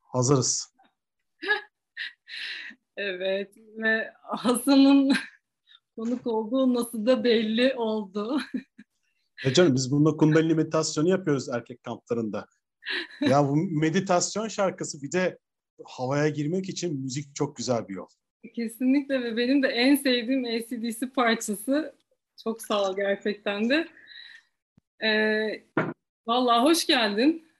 Hazırız. evet ve Hasan'ın konuk olduğu nasıl da belli oldu. E canım biz bununla kundalini meditasyonu yapıyoruz erkek kamplarında. Ya bu meditasyon şarkısı bir de havaya girmek için müzik çok güzel bir yol. Kesinlikle ve benim de en sevdiğim ACDC parçası. Çok sağ ol gerçekten de. Ee, vallahi hoş geldin.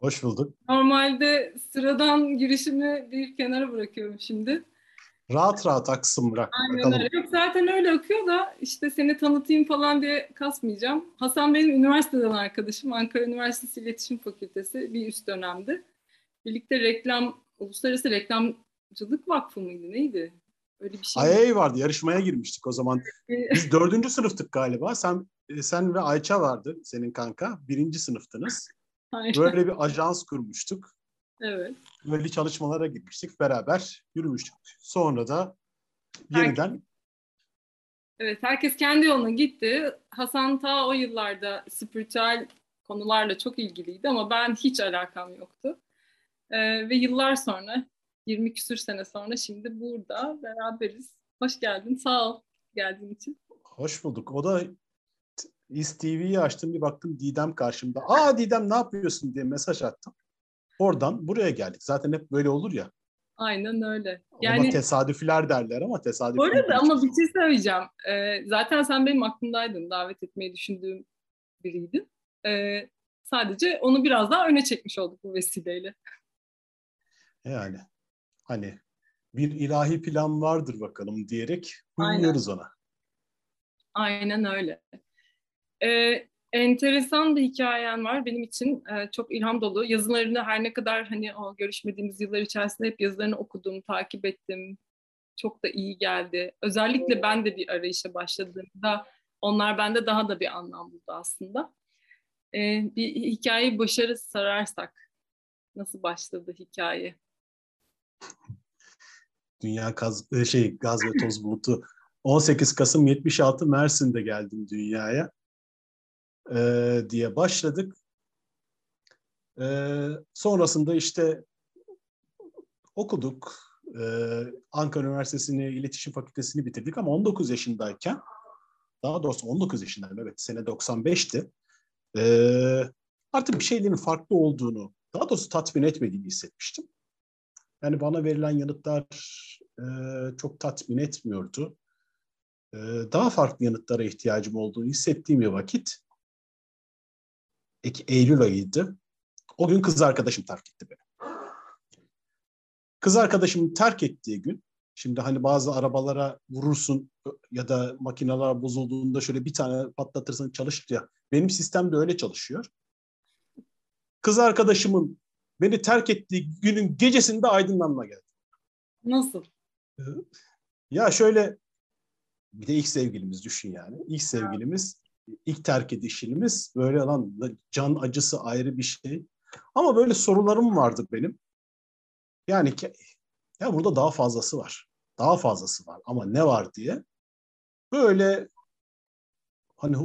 Hoş bulduk. Normalde sıradan girişimi bir kenara bırakıyorum şimdi. Rahat rahat aksın bırak. Aynen bakalım. öyle. Yok zaten öyle akıyor da işte seni tanıtayım falan diye kasmayacağım. Hasan benim üniversiteden arkadaşım. Ankara Üniversitesi İletişim Fakültesi bir üst dönemdi. Birlikte reklam, Uluslararası Reklamcılık Vakfı mıydı neydi? Öyle bir şey. Ay vardı yarışmaya girmiştik o zaman. Biz dördüncü sınıftık galiba. Sen sen ve Ayça vardı senin kanka. Birinci sınıftınız. Aynen. Böyle bir ajans kurmuştuk. Evet. Böyle çalışmalara gitmiştik. Beraber yürümüştük. Sonra da yeniden herkes, Evet, herkes kendi yoluna gitti. Hasan ta o yıllarda spiritüel konularla çok ilgiliydi ama ben hiç alakam yoktu. Ee, ve yıllar sonra, 20 küsür sene sonra şimdi burada beraberiz. Hoş geldin, sağ ol geldiğin için. Hoş bulduk. O da İS TV'yi açtım bir baktım Didem karşımda. Aa Didem ne yapıyorsun diye mesaj attım. Oradan buraya geldik. Zaten hep böyle olur ya. Aynen öyle. Yani, Ona tesadüfler derler ama tesadüf. Bu arada ama bir şey söyleyeceğim. Ee, zaten sen benim aklımdaydın. Davet etmeyi düşündüğüm biriydin. Ee, sadece onu biraz daha öne çekmiş olduk bu vesileyle. Yani hani bir ilahi plan vardır bakalım diyerek uyuyoruz ona. Aynen öyle. Ee, enteresan bir hikayen var benim için. Ee, çok ilham dolu. Yazılarını her ne kadar hani o görüşmediğimiz yıllar içerisinde hep yazılarını okudum, takip ettim. Çok da iyi geldi. Özellikle ben de bir arayışa başladığımda onlar bende daha da bir anlam buldu aslında. Ee, bir hikayeyi başarı sararsak nasıl başladı hikaye? Dünya gaz, e, şey, gaz ve toz bulutu 18 Kasım 76 Mersin'de geldim dünyaya e, diye başladık. E, sonrasında işte okuduk. E, Ankara Üniversitesi'ni, İletişim Fakültesini bitirdik ama 19 yaşındayken, daha doğrusu 19 yaşındayım evet, sene 95'ti. Ee, artık bir şeylerin farklı olduğunu, daha doğrusu tatmin etmediğini hissetmiştim. Yani bana verilen yanıtlar e, çok tatmin etmiyordu. E, daha farklı yanıtlara ihtiyacım olduğunu hissettiğim bir vakit Eylül ayıydı. O gün kız arkadaşım terk etti beni. Kız arkadaşımı terk ettiği gün, şimdi hani bazı arabalara vurursun ya da makineler bozulduğunda şöyle bir tane patlatırsın çalışır ya. Benim sistem de öyle çalışıyor. Kız arkadaşımın beni terk ettiği günün gecesinde aydınlanma geldi. Nasıl? Ya şöyle bir de ilk sevgilimiz düşün yani. İlk sevgilimiz, ilk terk edişimiz böyle lan can acısı ayrı bir şey. Ama böyle sorularım vardı benim. Yani ya burada daha fazlası var. Daha fazlası var ama ne var diye. Böyle hani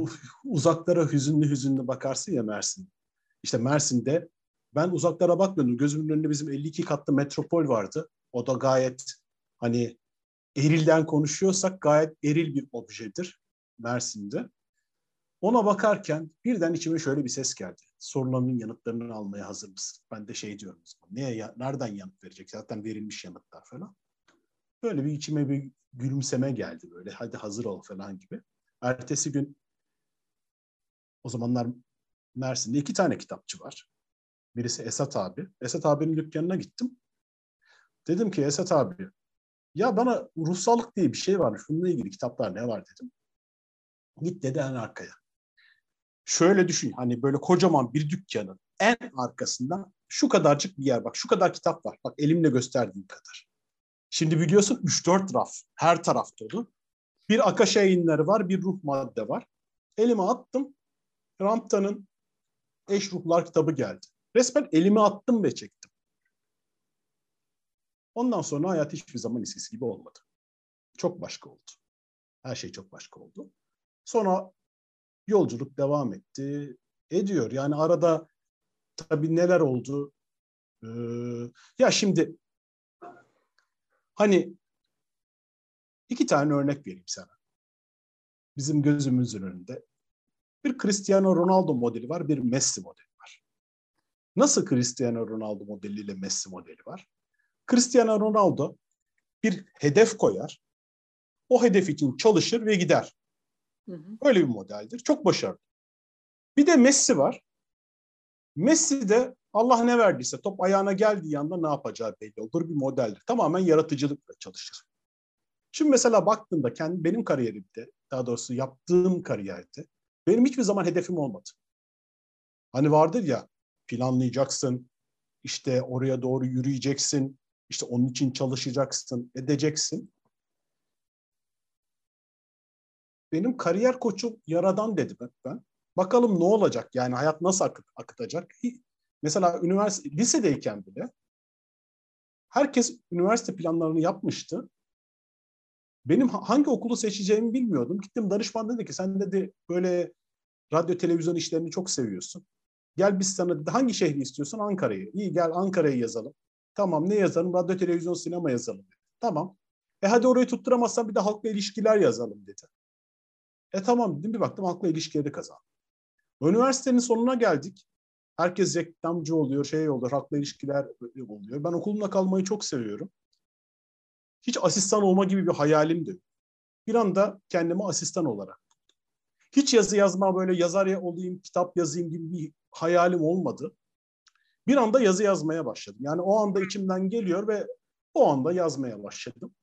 uzaklara hüzünlü hüzünlü bakarsın ya Mersin. İşte Mersin'de ben uzaklara bakmıyordum. Gözümün önünde bizim 52 katlı metropol vardı. O da gayet hani erilden konuşuyorsak gayet eril bir objedir Mersin'de. Ona bakarken birden içime şöyle bir ses geldi. Sorularının yanıtlarını almaya hazır mısın? Ben de şey diyorum. Neye, nereden yanıt verecek? Zaten verilmiş yanıtlar falan. Böyle bir içime bir gülümseme geldi böyle. Hadi hazır ol falan gibi. Ertesi gün o zamanlar Mersin'de iki tane kitapçı var. Birisi Esat abi. Esat abinin dükkanına gittim. Dedim ki Esat abi ya bana ruhsallık diye bir şey var. Şununla ilgili kitaplar ne var dedim. Git dedi en arkaya. Şöyle düşün hani böyle kocaman bir dükkanın en arkasında şu kadarcık bir yer bak şu kadar kitap var. Bak elimle gösterdiğim kadar. Şimdi biliyorsun 3-4 raf her taraf dolu. Bir Akaş yayınları var, bir ruh madde var. Elime attım. Rampta'nın Eş Ruhlar kitabı geldi. Resmen elimi attım ve çektim. Ondan sonra hayat hiçbir zaman eskisi gibi olmadı. Çok başka oldu. Her şey çok başka oldu. Sonra yolculuk devam etti. Ediyor. Yani arada tabii neler oldu? Ee, ya şimdi hani iki tane örnek vereyim sana. Bizim gözümüzün önünde. Bir Cristiano Ronaldo modeli var, bir Messi modeli var. Nasıl Cristiano Ronaldo modeliyle Messi modeli var? Cristiano Ronaldo bir hedef koyar. O hedef için çalışır ve gider. Hı hı. Öyle bir modeldir. Çok başarılı. Bir de Messi var. Messi de Allah ne verdiyse top ayağına geldiği anda ne yapacağı belli olur bir modeldir. Tamamen yaratıcılıkla çalışır. Şimdi mesela baktığımda kendi benim kariyerimde, daha doğrusu yaptığım kariyerde benim hiçbir zaman hedefim olmadı. Hani vardır ya planlayacaksın, işte oraya doğru yürüyeceksin, işte onun için çalışacaksın, edeceksin. Benim kariyer koçum yaradan dedim hep ben. Bakalım ne olacak? Yani hayat nasıl akıt, akıtacak? Mesela üniversite lisedeyken bile herkes üniversite planlarını yapmıştı. Benim hangi okulu seçeceğimi bilmiyordum. Gittim danışman dedi ki sen dedi böyle radyo televizyon işlerini çok seviyorsun. Gel biz sana dedi hangi şehri istiyorsun? Ankara'yı. İyi gel Ankara'yı yazalım. Tamam ne yazalım? Radyo, televizyon, sinema yazalım. Tamam. E hadi orayı tutturamazsan bir de halkla ilişkiler yazalım dedi. E tamam dedim bir baktım halkla ilişkileri kazandım. Üniversitenin sonuna geldik. Herkes reklamcı oluyor, şey oluyor, halkla ilişkiler oluyor. Ben okulumda kalmayı çok seviyorum. Hiç asistan olma gibi bir hayalim de Bir anda kendimi asistan olarak Hiç yazı yazma böyle yazar ya olayım, kitap yazayım gibi bir hayalim olmadı bir anda yazı yazmaya başladım. Yani o anda içimden geliyor ve o anda yazmaya başladım.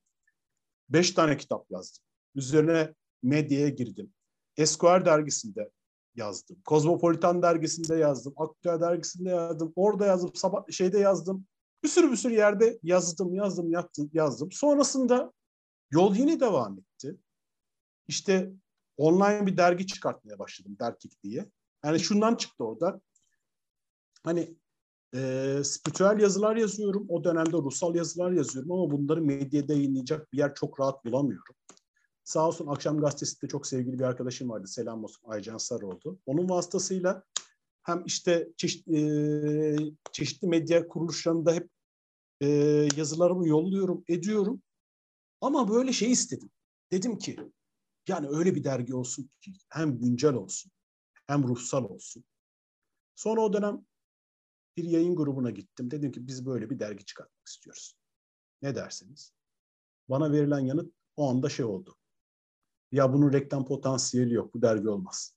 Beş tane kitap yazdım. Üzerine medyaya girdim. Esquire dergisinde yazdım. Kozmopolitan dergisinde yazdım. Aktüel dergisinde yazdım. Orada yazdım. Sabah şeyde yazdım. Bir sürü bir sürü yerde yazdım, yazdım, yazdım, yazdım. Sonrasında yol yine devam etti. İşte online bir dergi çıkartmaya başladım Derkik diye. Yani şundan çıktı orada. Hani e, spiritüel yazılar yazıyorum. O dönemde ruhsal yazılar yazıyorum ama bunları medyada yayınlayacak bir yer çok rahat bulamıyorum. Sağ olsun Akşam Gazetesi'nde çok sevgili bir arkadaşım vardı. Selam olsun Aycan Sarıoğlu. Onun vasıtasıyla hem işte çeşit, e, çeşitli medya kuruluşlarında hep e, yazılarımı yolluyorum, ediyorum. Ama böyle şey istedim. Dedim ki yani öyle bir dergi olsun ki hem güncel olsun hem ruhsal olsun Sonra o dönem bir yayın grubuna gittim. Dedim ki biz böyle bir dergi çıkartmak istiyoruz. Ne dersiniz? Bana verilen yanıt o anda şey oldu. Ya bunun reklam potansiyeli yok. Bu dergi olmaz.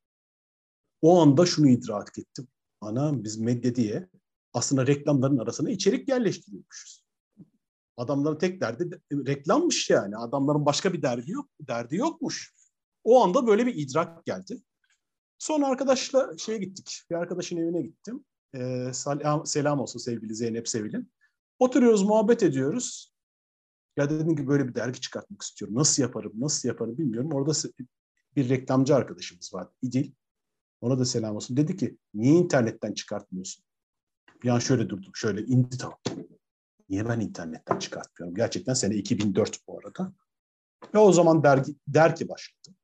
O anda şunu idrak ettim. Ana biz medya diye aslında reklamların arasına içerik yerleştiriyormuşuz. Adamların tek derdi reklammış yani. Adamların başka bir derdi yok. Derdi yokmuş. O anda böyle bir idrak geldi. Sonra arkadaşla şeye gittik. Bir arkadaşın evine gittim. Ee, selam olsun sevgili Zeynep Sevil'in. Oturuyoruz, muhabbet ediyoruz. Ya dedim ki böyle bir dergi çıkartmak istiyorum. Nasıl yaparım, nasıl yaparım bilmiyorum. Orada bir reklamcı arkadaşımız var, İdil. Ona da selam olsun. Dedi ki, niye internetten çıkartmıyorsun? An şöyle durduk, şöyle indi tamam. Niye ben internetten çıkartmıyorum? Gerçekten sene 2004 bu arada. Ve o zaman dergi, dergi başladı.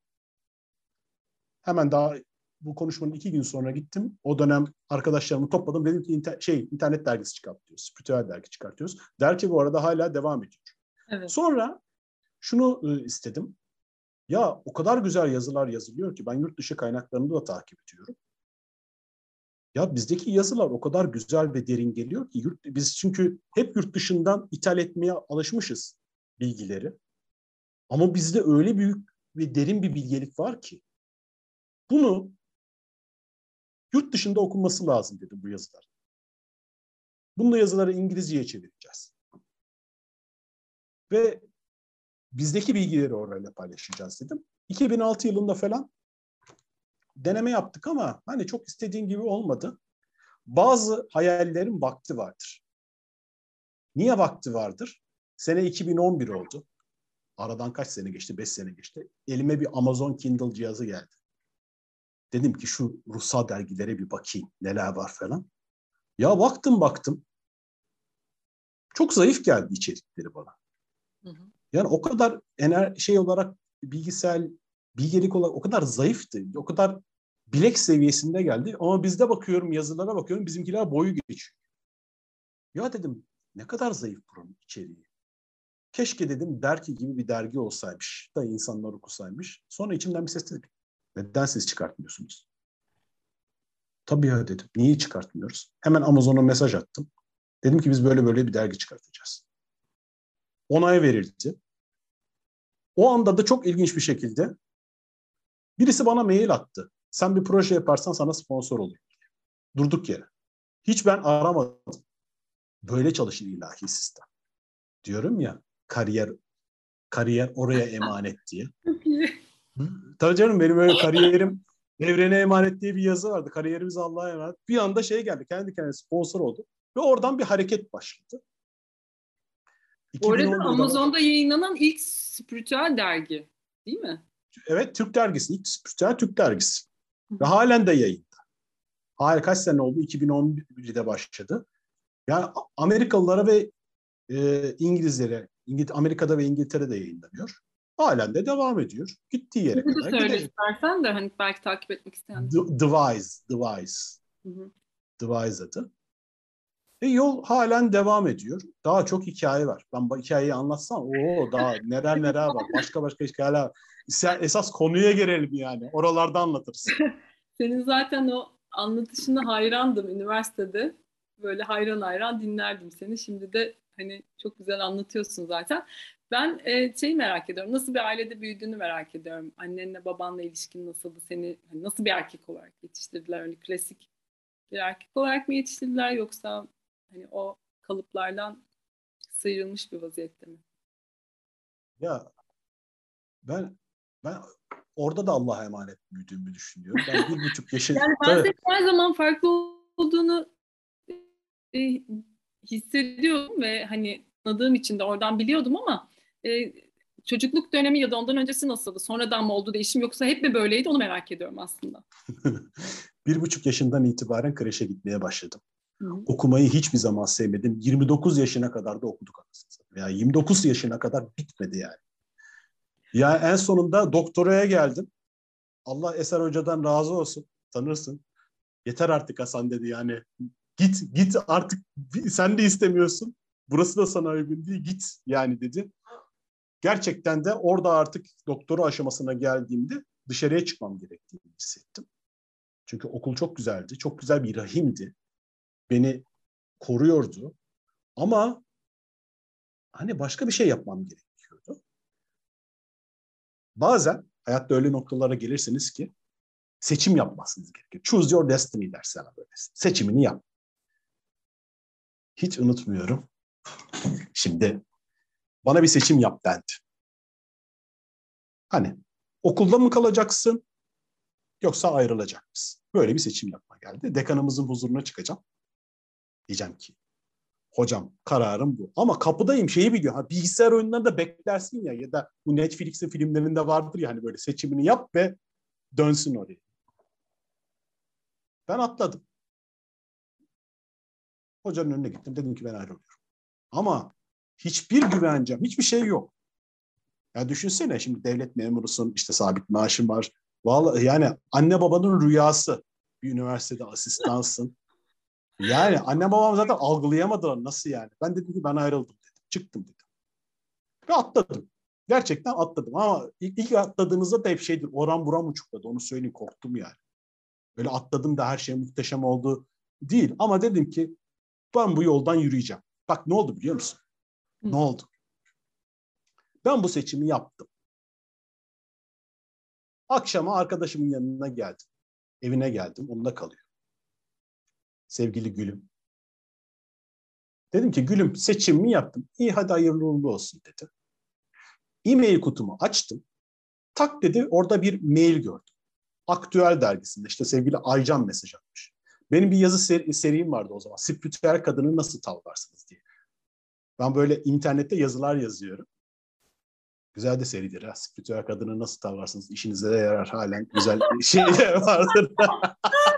Hemen daha bu konuşmanın iki gün sonra gittim. O dönem arkadaşlarımı topladım. Dedim ki inter, şey internet dergisi çıkartıyoruz. Spiritüel dergi çıkartıyoruz. Dergi bu arada hala devam ediyor. Evet. Sonra şunu ıı, istedim. Ya o kadar güzel yazılar yazılıyor ki ben yurt dışı kaynaklarını da takip ediyorum. Ya bizdeki yazılar o kadar güzel ve derin geliyor ki yurt, biz çünkü hep yurt dışından ithal etmeye alışmışız bilgileri. Ama bizde öyle büyük ve derin bir bilgelik var ki bunu yurt dışında okunması lazım dedi bu yazılar. Bunun yazıları İngilizceye çevireceğiz. Ve bizdeki bilgileri orayla paylaşacağız dedim. 2006 yılında falan deneme yaptık ama hani çok istediğim gibi olmadı. Bazı hayallerin vakti vardır. Niye vakti vardır? Sene 2011 oldu. Aradan kaç sene geçti? Beş sene geçti. Elime bir Amazon Kindle cihazı geldi. Dedim ki şu ruhsal dergilere bir bakayım neler var falan. Ya baktım baktım. Çok zayıf geldi içerikleri bana. Hı hı. Yani o kadar ener şey olarak bilgisayar bilgelik olarak o kadar zayıftı. O kadar bilek seviyesinde geldi. Ama bizde bakıyorum yazılara bakıyorum bizimkiler boyu geçiyor. Ya dedim ne kadar zayıf buranın içeriği. Keşke dedim derki gibi bir dergi olsaymış da insanlar okusaymış. Sonra içimden bir ses dedi. Neden siz çıkartmıyorsunuz? Tabii ya dedim. Niye çıkartmıyoruz? Hemen Amazon'a mesaj attım. Dedim ki biz böyle böyle bir dergi çıkartacağız. Onay verildi. O anda da çok ilginç bir şekilde birisi bana mail attı. Sen bir proje yaparsan sana sponsor olur. Durduk yere. Hiç ben aramadım. Böyle çalışır ilahi sistem. Diyorum ya kariyer kariyer oraya emanet diye. Tabii canım benim öyle kariyerim evrene emanet diye bir yazı vardı. Kariyerimiz Allah'a emanet. Bir anda şey geldi. Kendi kendine sponsor oldu. Ve oradan bir hareket başladı. Bu arada Amazon'da yayınlanan ilk spiritüel dergi değil mi? Evet Türk dergisi. İlk spiritüel Türk dergisi. Ve halen de yayında. Hala kaç sene oldu? 2011'de başladı. Yani Amerikalılara ve e, İngilizlere, İngil Amerika'da ve İngiltere'de yayınlanıyor. Halen de devam ediyor. Gittiği yere kadar. Bunu söyle istersen de hani belki takip etmek isteyen. Device, Device. Hı hı. Device adı. Ve yol halen devam ediyor. Daha çok hikaye var. Ben bu hikayeyi anlatsam o daha neler neler var. Başka başka hikayeler Sen esas konuya girelim yani. Oralarda anlatırız. Senin zaten o anlatışına hayrandım üniversitede. Böyle hayran hayran dinlerdim seni. Şimdi de hani çok güzel anlatıyorsun zaten. Ben e, şeyi merak ediyorum. Nasıl bir ailede büyüdüğünü merak ediyorum. Annenle babanla ilişkin nasıldı? Seni hani nasıl bir erkek olarak yetiştirdiler? Hani klasik bir erkek olarak mı yetiştirdiler yoksa hani o kalıplardan sıyrılmış bir vaziyette mi? Ya ben ben orada da Allah'a emanet büyüdüğümü düşünüyorum. Ben bir buçuk yaşında... yani ben tabii. her zaman farklı olduğunu e, hissediyorum ve hani anladığım için de oradan biliyordum ama e, çocukluk dönemi ya da ondan öncesi nasıldı? Sonradan mı oldu değişim yoksa hep mi böyleydi onu merak ediyorum aslında. bir buçuk yaşından itibaren kreşe gitmeye başladım. Hı. Okumayı hiçbir zaman sevmedim. 29 yaşına kadar da okuduk aslında. Ya 29 yaşına kadar bitmedi yani. Ya en sonunda doktoraya geldim. Allah Eser Hoca'dan razı olsun. Tanırsın. Yeter artık Hasan dedi yani. Git git artık sen de istemiyorsun. Burası da sana uygun değil. Git yani dedi. Gerçekten de orada artık doktora aşamasına geldiğimde dışarıya çıkmam gerektiğini hissettim. Çünkü okul çok güzeldi. Çok güzel bir rahimdi. Beni koruyordu. Ama hani başka bir şey yapmam gerekiyordu. Bazen hayatta öyle noktalara gelirsiniz ki seçim yapmasınız gerekiyor. Choose your destiny der sana böyle. Seçimini yap. Hiç unutmuyorum. Şimdi bana bir seçim yap dendi. Hani okulda mı kalacaksın yoksa ayrılacak mısın? Böyle bir seçim yapma geldi. Dekanımızın huzuruna çıkacağım. Diyeceğim ki hocam kararım bu. Ama kapıdayım şeyi biliyor. Ha, bilgisayar oyunlarında beklersin ya ya da bu Netflix'in filmlerinde vardır ya hani böyle seçimini yap ve dönsün oraya. Ben atladım. Hocanın önüne gittim. Dedim ki ben ayrılıyorum. Ama hiçbir güvencem, hiçbir şey yok. Ya düşünsene şimdi devlet memurusun, işte sabit maaşın var. Vallahi yani anne babanın rüyası. Bir üniversitede asistansın. Yani anne babam zaten algılayamadılar nasıl yani. Ben dedim ki ben ayrıldım dedim. Çıktım dedim. Ve atladım. Gerçekten atladım ama ilk, ilk atladığınızda da hep şeydir. Oran buram uçukladı. Onu söyleyeyim korktum yani. Böyle atladım da her şey muhteşem oldu değil. Ama dedim ki ben bu yoldan yürüyeceğim. Bak ne oldu biliyor musun? Hı. Ne oldu? Ben bu seçimi yaptım. Akşama arkadaşımın yanına geldim. Evine geldim. Onunla kalıyor. Sevgili Gülüm. Dedim ki Gülüm seçimimi yaptım. İyi hadi hayırlı uğurlu olsun dedi. E-mail kutumu açtım. Tak dedi orada bir mail gördüm. Aktüel dergisinde işte sevgili Aycan mesaj atmış. Benim bir yazı seri, serim vardı o zaman. Spiritüel kadını nasıl tavlarsınız diye. Ben böyle internette yazılar yazıyorum. Güzel de seridir ha. Spiritüel kadını nasıl tavlarsınız? İşinize de yarar halen güzel şeyler vardır.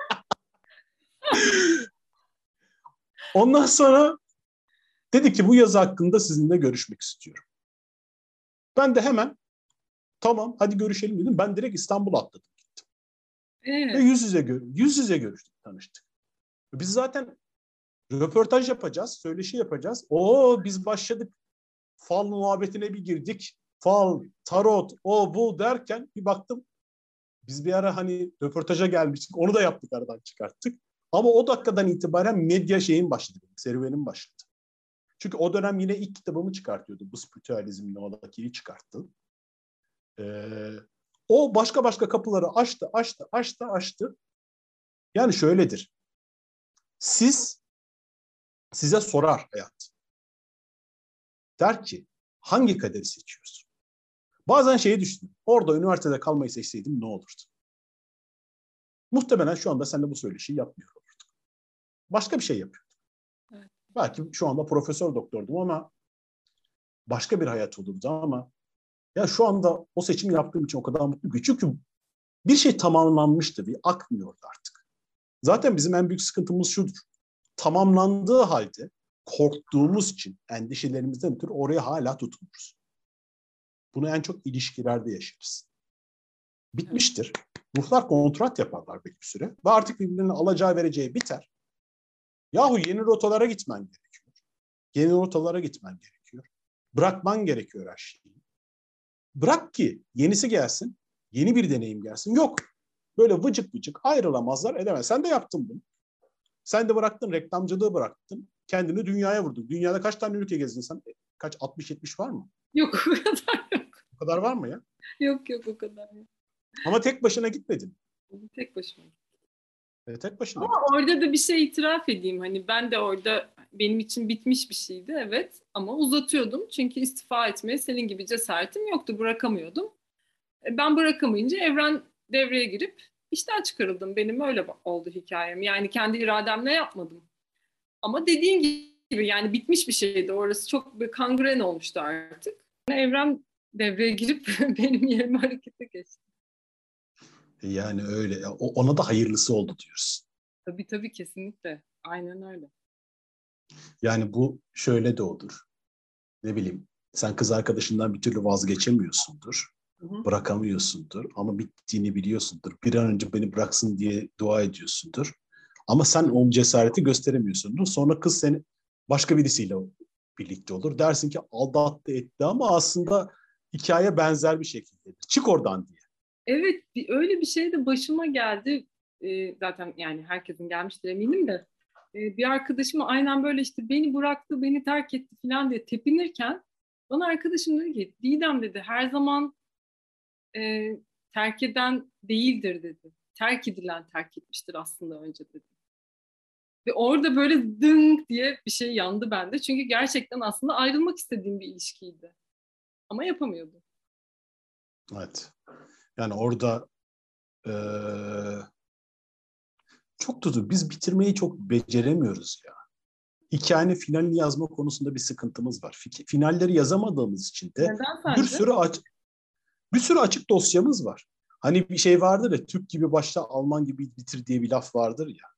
Ondan sonra dedi ki bu yazı hakkında sizinle görüşmek istiyorum. Ben de hemen tamam hadi görüşelim dedim. Ben direkt İstanbul'a atladım gittim. Evet. Ve yüz yüze, yüz yüze görüştük, tanıştık. Biz zaten röportaj yapacağız, söyleşi yapacağız. O biz başladık fal muhabbetine bir girdik. Fal, tarot, o bu derken bir baktım biz bir ara hani röportaja gelmiştik. Onu da yaptık aradan çıkarttık. Ama o dakikadan itibaren medya şeyin başladı. Serüvenim başladı. Çünkü o dönem yine ilk kitabımı çıkartıyordu. Bu spiritüalizmle oradakini çıkarttı. Ee, o başka başka kapıları açtı, açtı, açtı, açtı. Yani şöyledir. Siz size sorar hayat. Der ki hangi kaderi seçiyorsun? Bazen şeyi düşündüm. Orada üniversitede kalmayı seçseydim ne olurdu? Muhtemelen şu anda sen de bu söyleşiyi yapmıyor olurduk. Başka bir şey yapıyorduk. Evet. Belki şu anda profesör doktordum ama başka bir hayat olurdu ama ya şu anda o seçimi yaptığım için o kadar mutluyum. Çünkü bir şey tamamlanmıştı, bir akmıyordu artık. Zaten bizim en büyük sıkıntımız şudur. Tamamlandığı halde korktuğumuz için endişelerimizden ötürü oraya hala tutunuruz. Bunu en çok ilişkilerde yaşarız. Bitmiştir. Ruhlar kontrat yaparlar belli bir süre ve artık birbirlerine alacağı vereceği biter. Yahu yeni rotalara gitmen gerekiyor. Yeni rotalara gitmen gerekiyor. Bırakman gerekiyor her şeyi. Bırak ki yenisi gelsin, yeni bir deneyim gelsin. Yok. Böyle vıcık vıcık ayrılamazlar edemez. Sen de yaptın bunu. Sen de bıraktın, reklamcılığı bıraktın. Kendini dünyaya vurdun. Dünyada kaç tane ülke gezdin sen? E, kaç? 60-70 var mı? Yok o kadar yok. O kadar var mı ya? Yok yok o kadar yok. Ama tek başına gitmedin. Tek başıma. E, tek başına. Ama orada da bir şey itiraf edeyim. Hani ben de orada benim için bitmiş bir şeydi evet ama uzatıyordum. Çünkü istifa etmeye senin gibi cesaretim yoktu. Bırakamıyordum. E, ben bırakamayınca evren devreye girip işten çıkarıldım. Benim öyle oldu hikayem. Yani kendi irademle yapmadım. Ama dediğin gibi yani bitmiş bir şeydi. Orası çok bir kangren olmuştu artık. Evren devreye girip benim yerime harekete geçti. Yani öyle. Ona da hayırlısı oldu diyoruz. Tabii tabii kesinlikle. Aynen öyle. Yani bu şöyle de olur. Ne bileyim sen kız arkadaşından bir türlü vazgeçemiyorsundur. Hı hı. Bırakamıyorsundur ama bittiğini biliyorsundur. Bir an önce beni bıraksın diye dua ediyorsundur. Ama sen o cesareti gösteremiyorsundur. Sonra kız seni başka birisiyle birlikte olur. Dersin ki aldattı etti ama aslında hikaye benzer bir şekilde. Çık oradan diye. Evet öyle bir şey de başıma geldi. e, zaten yani herkesin gelmiştir eminim de e, bir arkadaşıma aynen böyle işte beni bıraktı, beni terk etti falan diye tepinirken bana arkadaşım dedi ki Didem dedi her zaman e, terk eden değildir dedi. Terk edilen terk etmiştir aslında önce dedi. Ve orada böyle dınk diye bir şey yandı bende. Çünkü gerçekten aslında ayrılmak istediğim bir ilişkiydi. Ama yapamıyordum. Evet. Yani orada ee, çok tutu. Biz bitirmeyi çok beceremiyoruz ya. Hikayenin finalini yazma konusunda bir sıkıntımız var. Finalleri yazamadığımız için de bir sürü aç bir sürü açık dosyamız var. Hani bir şey vardır ya Türk gibi başta Alman gibi bitir diye bir laf vardır ya.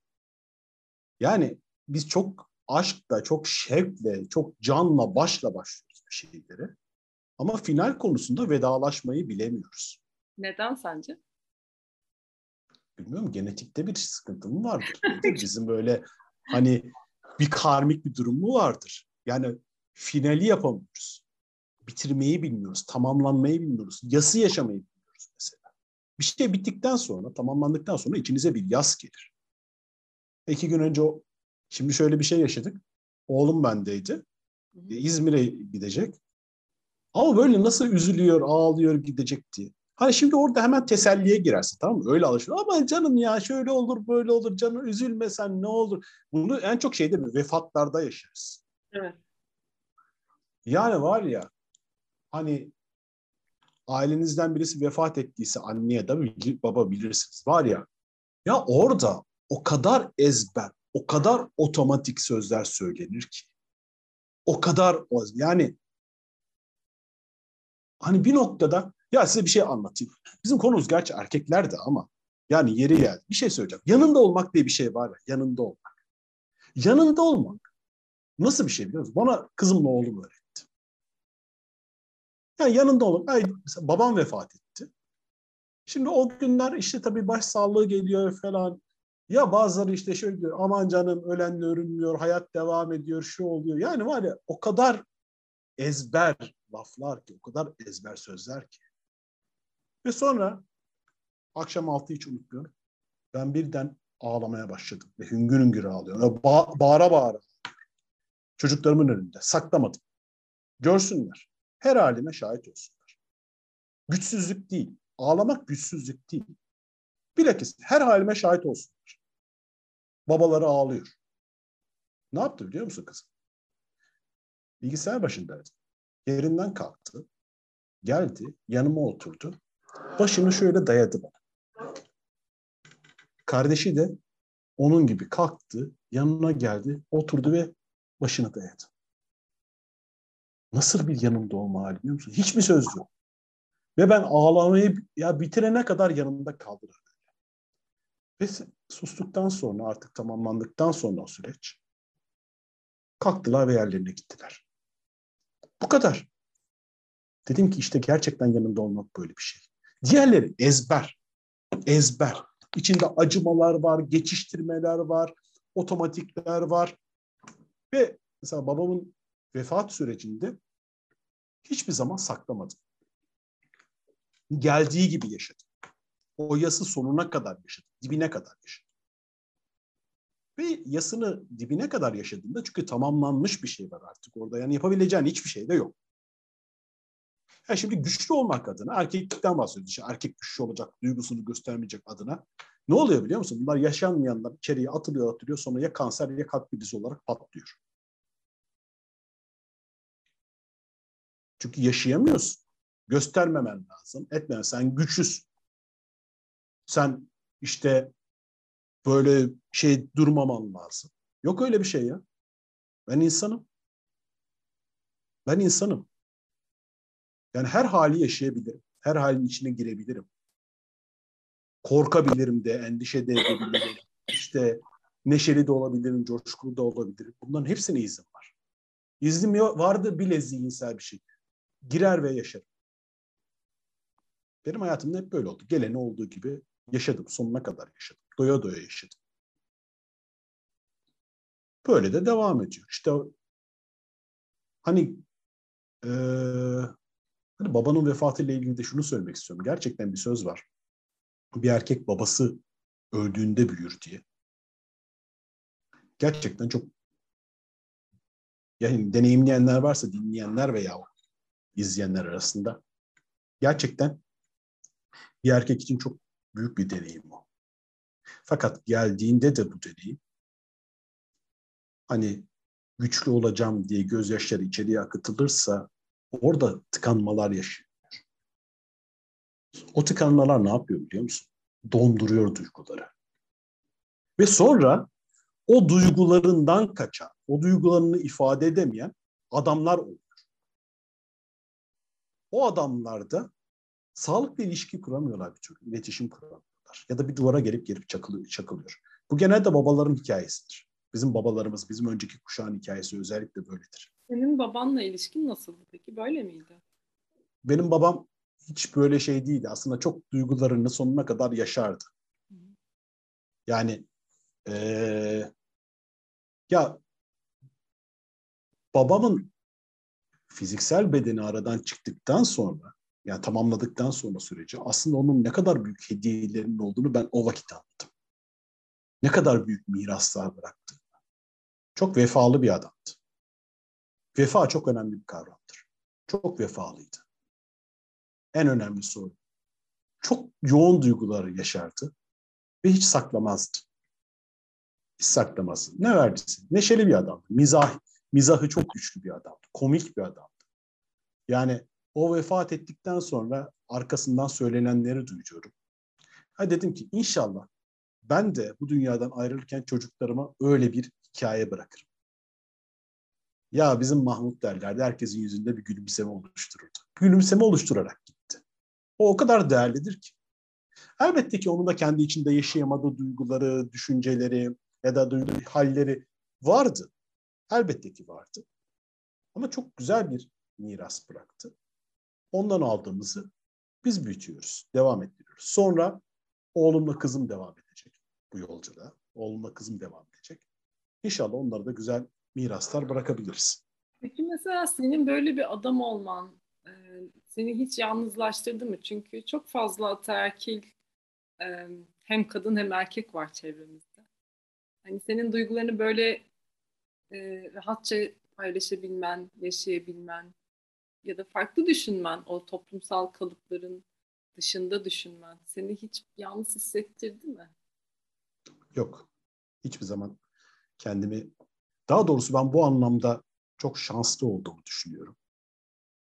Yani biz çok aşkla, çok şevkle, çok canla, başla başlıyoruz bir şeyleri. Ama final konusunda vedalaşmayı bilemiyoruz. Neden sence? Bilmiyorum genetikte bir sıkıntı mı vardır? Bizim böyle hani bir karmik bir durum mu vardır? Yani finali yapamıyoruz. Bitirmeyi bilmiyoruz, tamamlanmayı bilmiyoruz, yası yaşamayı bilmiyoruz mesela. Bir şey bittikten sonra, tamamlandıktan sonra içinize bir yas gelir. İki gün önce o, şimdi şöyle bir şey yaşadık. Oğlum bendeydi. İzmir'e gidecek. Ama böyle nasıl üzülüyor, ağlıyor gidecek diye. Hani şimdi orada hemen teselliye girersin tamam mı? Öyle alışıyor. Ama canım ya şöyle olur böyle olur canım üzülmesen ne olur. Bunu en çok şeyde mi? Vefatlarda yaşarız. Evet. Yani var ya hani ailenizden birisi vefat ettiyse anne ya da baba bilirsiniz. Var ya ya orada o kadar ezber, o kadar otomatik sözler söylenir ki. O kadar yani hani bir noktada ya size bir şey anlatayım. Bizim konumuz gerçi erkeklerdi ama yani yeri geldi. Bir şey söyleyeceğim. Yanında olmak diye bir şey var ya. Yanında olmak. Yanında olmak nasıl bir şey biliyor musun? Bana kızımla oğlum öğretti. Yani yanında olmak. Ay, mesela babam vefat etti. Şimdi o günler işte tabii baş sağlığı geliyor falan. Ya bazıları işte şöyle diyor aman canım ölenle örünmüyor, hayat devam ediyor, şu oluyor. Yani var ya o kadar ezber laflar ki, o kadar ezber sözler ki. Ve sonra akşam altı hiç unutmuyorum. Ben birden ağlamaya başladım. Ve hüngür hüngür ağlıyorum. Ba- bağıra bağıra. Çocuklarımın önünde. Saklamadım. Görsünler. Her halime şahit olsunlar. Güçsüzlük değil. Ağlamak güçsüzlük değil. Bilakis her halime şahit olsunlar. Babaları ağlıyor. Ne yaptı biliyor musun kızım? Bilgisayar başındaydı. Yerinden kalktı. Geldi, yanıma oturdu. Başını şöyle dayadı bana. Kardeşi de onun gibi kalktı, yanına geldi, oturdu ve başını dayadı. Nasıl bir yanımda olma hali biliyor musun? Hiçbir söz yok. Ve ben ağlamayı ya bitirene kadar yanımda kaldı. Ve sustuktan sonra artık tamamlandıktan sonra o süreç kalktılar ve yerlerine gittiler. Bu kadar. Dedim ki işte gerçekten yanında olmak böyle bir şey. Diğerleri ezber. Ezber. İçinde acımalar var, geçiştirmeler var, otomatikler var. Ve mesela babamın vefat sürecinde hiçbir zaman saklamadım. Geldiği gibi yaşadım. O yası sonuna kadar yaşadım. Dibine kadar yaşadım. Ve yasını dibine kadar yaşadığında çünkü tamamlanmış bir şey var artık orada. Yani yapabileceğin hiçbir şey de yok. Yani şimdi güçlü olmak adına erkeklikten bahsediyoruz. İşte erkek güçlü olacak, duygusunu göstermeyecek adına. Ne oluyor biliyor musun? Bunlar yaşanmayanlar içeriye atılıyor atılıyor sonra ya kanser ya kalp krizi olarak patlıyor. Çünkü yaşayamıyorsun. Göstermemen lazım. Etmemen. Sen güçsüz. Sen işte böyle şey durmaman lazım. Yok öyle bir şey ya. Ben insanım. Ben insanım. Yani her hali yaşayabilirim. Her halin içine girebilirim. Korkabilirim de, endişe de edebilirim. İşte neşeli de olabilirim, coşkulu da olabilirim. Bunların hepsine izin var. İznim vardı bile zihinsel bir şey. Girer ve yaşarım. Benim hayatımda hep böyle oldu. Geleni olduğu gibi yaşadım. Sonuna kadar yaşadım. Doya doya yaşadım. Böyle de devam ediyor. İşte hani e, Hani babanın vefatıyla ilgili de şunu söylemek istiyorum. Gerçekten bir söz var. Bir erkek babası öldüğünde büyür diye. Gerçekten çok yani deneyimleyenler varsa dinleyenler veya izleyenler arasında gerçekten bir erkek için çok büyük bir deneyim o. Fakat geldiğinde de bu deneyim hani güçlü olacağım diye gözyaşları içeriye akıtılırsa orada tıkanmalar yaşıyor. O tıkanmalar ne yapıyor biliyor musun? Donduruyor duyguları. Ve sonra o duygularından kaçan, o duygularını ifade edemeyen adamlar oluyor. O adamlar da sağlıklı ilişki kuramıyorlar bir türlü, iletişim kuramıyorlar. Ya da bir duvara gelip gelip çakılıyor, çakılıyor. Bu genelde babaların hikayesidir. Bizim babalarımız, bizim önceki kuşağın hikayesi özellikle böyledir. Senin babanla ilişkin nasıldı peki? Böyle miydi? Benim babam hiç böyle şey değildi. Aslında çok duygularını sonuna kadar yaşardı. Yani ee, ya babamın fiziksel bedeni aradan çıktıktan sonra yani tamamladıktan sonra süreci aslında onun ne kadar büyük hediyelerinin olduğunu ben o vakit anladım. Ne kadar büyük miraslar bıraktı. Çok vefalı bir adamdı. Vefa çok önemli bir kavramdır. Çok vefalıydı. En önemli soru. Çok yoğun duyguları yaşardı ve hiç saklamazdı. Hiç saklamazdı. Ne verdiyse. Neşeli bir adamdı. Mizah, mizahı çok güçlü bir adamdı. Komik bir adamdı. Yani o vefat ettikten sonra arkasından söylenenleri duyuyorum. Ha dedim ki inşallah ben de bu dünyadan ayrılırken çocuklarıma öyle bir hikaye bırakırım. Ya bizim Mahmut derlerdi. Herkesin yüzünde bir gülümseme oluştururdu. Gülümseme oluşturarak gitti. O o kadar değerlidir ki. Elbette ki onun da kendi içinde yaşayamadığı duyguları, düşünceleri ya da duyduğu halleri vardı. Elbette ki vardı. Ama çok güzel bir miras bıraktı. Ondan aldığımızı biz büyütüyoruz, devam ettiriyoruz. Sonra oğlumla kızım devam edecek bu yolculuğa. Oğlumla kızım devam edecek. İnşallah onlara da güzel miraslar bırakabiliriz. Peki mesela senin böyle bir adam olman e, seni hiç yalnızlaştırdı mı? Çünkü çok fazla ataerkil e, hem kadın hem erkek var çevremizde. Hani senin duygularını böyle e, rahatça paylaşabilmen, yaşayabilmen ya da farklı düşünmen, o toplumsal kalıpların dışında düşünmen seni hiç yalnız hissettirdi mi? Yok. Hiçbir zaman kendimi daha doğrusu ben bu anlamda çok şanslı olduğumu düşünüyorum.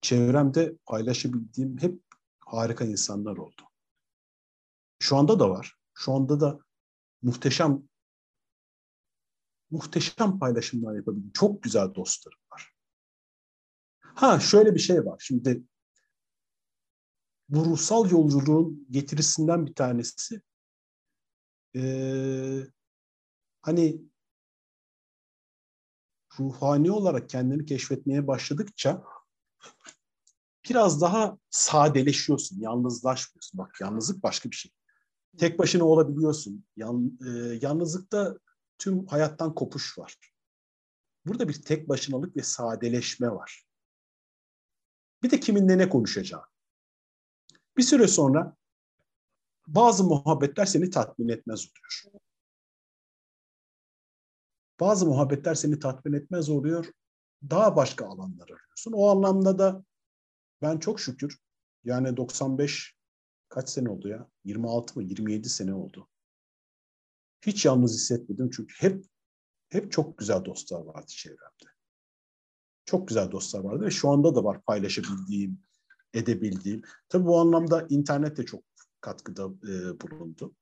Çevremde paylaşabildiğim hep harika insanlar oldu. Şu anda da var. Şu anda da muhteşem muhteşem paylaşımlar yapabildiğim çok güzel dostlarım var. Ha şöyle bir şey var. Şimdi bu ruhsal yolculuğun getirisinden bir tanesi ee, hani ruhani olarak kendini keşfetmeye başladıkça biraz daha sadeleşiyorsun, yalnızlaşmıyorsun. Bak yalnızlık başka bir şey. Tek başına olabiliyorsun. Yan, e, yalnızlıkta tüm hayattan kopuş var. Burada bir tek başınalık ve sadeleşme var. Bir de kiminle ne konuşacağı. Bir süre sonra bazı muhabbetler seni tatmin etmez oluyor. Bazı muhabbetler seni tatmin etmez oluyor. Daha başka alanlar arıyorsun. O anlamda da ben çok şükür yani 95 kaç sene oldu ya? 26 mı 27 sene oldu. Hiç yalnız hissetmedim çünkü hep hep çok güzel dostlar vardı çevremde. Çok güzel dostlar vardı ve şu anda da var paylaşabildiğim, edebildiğim. Tabii bu anlamda internet de çok katkıda e, bulundu.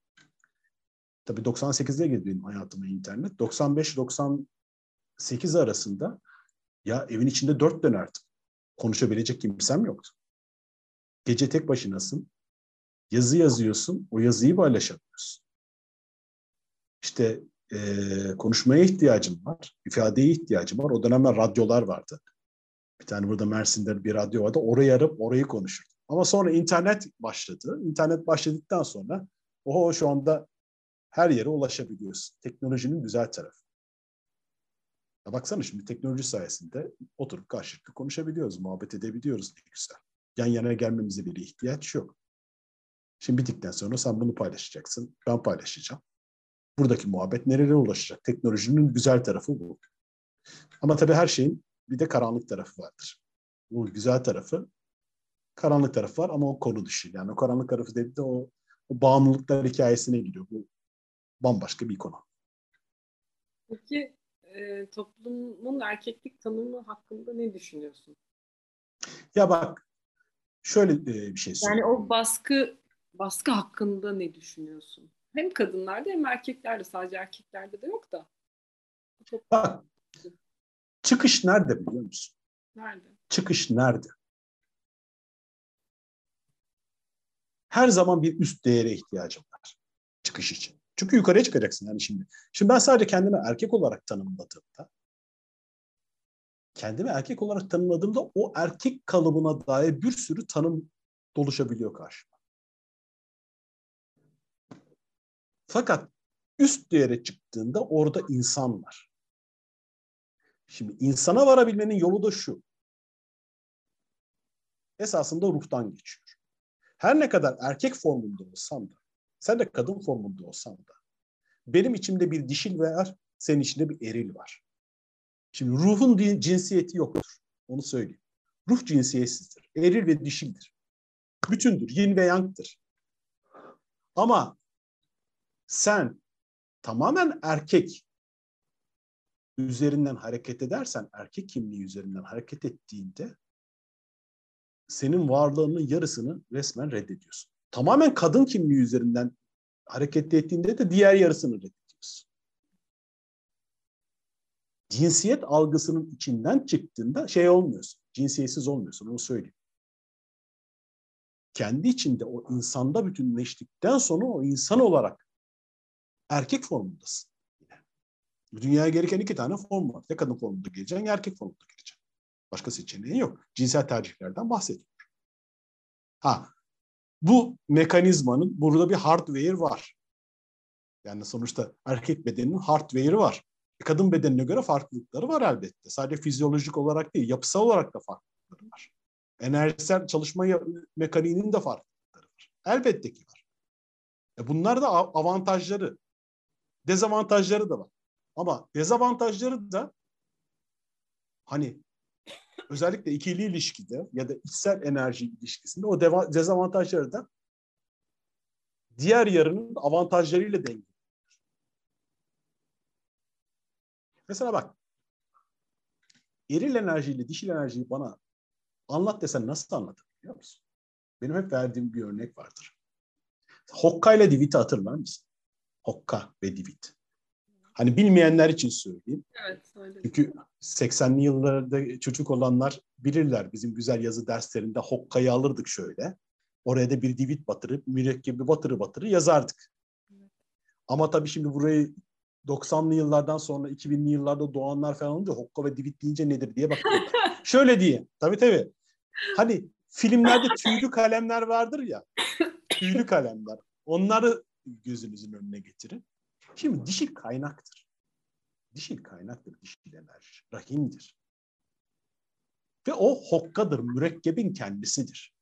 Tabii 98'de girdi benim hayatıma internet. 95-98 arasında ya evin içinde dört dönerdim. Konuşabilecek kimsem yoktu. Gece tek başınasın. Yazı yazıyorsun. O yazıyı paylaşamıyorsun. İşte e, konuşmaya ihtiyacım var. ifadeye ihtiyacım var. O dönemler radyolar vardı. Bir tane burada Mersin'de bir radyo vardı. Orayı arıp orayı konuşurdum. Ama sonra internet başladı. İnternet başladıktan sonra o şu anda her yere ulaşabiliyorsun. Teknolojinin güzel tarafı. Ya baksana şimdi teknoloji sayesinde oturup karşılıklı konuşabiliyoruz, muhabbet edebiliyoruz ne güzel. Yan yana gelmemize bile ihtiyaç yok. Şimdi bittikten sonra sen bunu paylaşacaksın, ben paylaşacağım. Buradaki muhabbet nereye ulaşacak? Teknolojinin güzel tarafı bu. Ama tabii her şeyin bir de karanlık tarafı vardır. Bu güzel tarafı, karanlık tarafı var ama o konu dışı. Yani o karanlık tarafı dedi de o, o bağımlılıklar hikayesine gidiyor. Bu bambaşka bir konu. Peki e, toplumun erkeklik tanımı hakkında ne düşünüyorsun? Ya bak şöyle e, bir şey söyleyeyim. Yani o baskı baskı hakkında ne düşünüyorsun? Hem kadınlarda hem erkeklerde sadece erkeklerde de yok da. Bak çıkış nerede biliyor musun? Nerede? Çıkış nerede? Her zaman bir üst değere ihtiyacım var çıkış için. Çünkü yukarıya çıkacaksın yani şimdi. Şimdi ben sadece kendimi erkek olarak tanımladığımda kendimi erkek olarak tanımladığımda o erkek kalıbına dair bir sürü tanım doluşabiliyor karşıma. Fakat üst değere çıktığında orada insan var. Şimdi insana varabilmenin yolu da şu. Esasında ruhtan geçiyor. Her ne kadar erkek formunda olsam da, sen de kadın formunda olsam da, benim içimde bir dişil var, senin içinde bir eril var. Şimdi ruhun cinsiyeti yoktur. Onu söyleyeyim. Ruh cinsiyetsizdir. Eril ve dişildir. Bütündür. Yin ve yang'tır. Ama sen tamamen erkek üzerinden hareket edersen, erkek kimliği üzerinden hareket ettiğinde senin varlığının yarısını resmen reddediyorsun. Tamamen kadın kimliği üzerinden hareket ettiğinde de diğer yarısını reddediyorsun. Cinsiyet algısının içinden çıktığında şey olmuyorsun. Cinsiyetsiz olmuyorsun onu söyleyeyim. Kendi içinde o insanda bütünleştikten sonra o insan olarak erkek formundasın. Dünyaya gereken iki tane form var. Ya kadın formunda geleceksin ya erkek formunda geleceksin. Başka seçeneğin yok. Cinsel tercihlerden bahsediyor. Ha, bu mekanizmanın burada bir hardware var. Yani sonuçta erkek bedeninin hardware'ı var. E, kadın bedenine göre farklılıkları var elbette. Sadece fizyolojik olarak değil, yapısal olarak da farklılıkları var. Enerjisel çalışma mekaniğinin de farklılıkları var. Elbette ki var. E bunlar da avantajları. Dezavantajları da var. Ama dezavantajları da hani özellikle ikili ilişkide ya da içsel enerji ilişkisinde o dezavantajları da diğer yarının avantajlarıyla dengeli. Mesela bak eril enerjiyle dişil enerjiyi bana anlat desen nasıl anlatır biliyor musun? Benim hep verdiğim bir örnek vardır. Hokka ile Divit'i hatırlar mısın? Hokka ve Divit. Hani bilmeyenler için söyleyeyim. Evet, öyle. Çünkü 80'li yıllarda çocuk olanlar bilirler. Bizim güzel yazı derslerinde Hokka'yı alırdık şöyle. Oraya da bir divit batırıp mürekkebi batırı batırı yazardık. Evet. Ama tabii şimdi burayı 90'lı yıllardan sonra 2000'li yıllarda doğanlar falan olunca Hokka ve divit deyince nedir diye bakıyorlar. şöyle diye. Tabii tabii. Hani filmlerde tüylü kalemler vardır ya. Tüylü kalemler. Onları gözünüzün önüne getirin. Şimdi dişil kaynaktır. Dişil kaynaktır, dişil enerji. Rahimdir. Ve o hokkadır, mürekkebin kendisidir.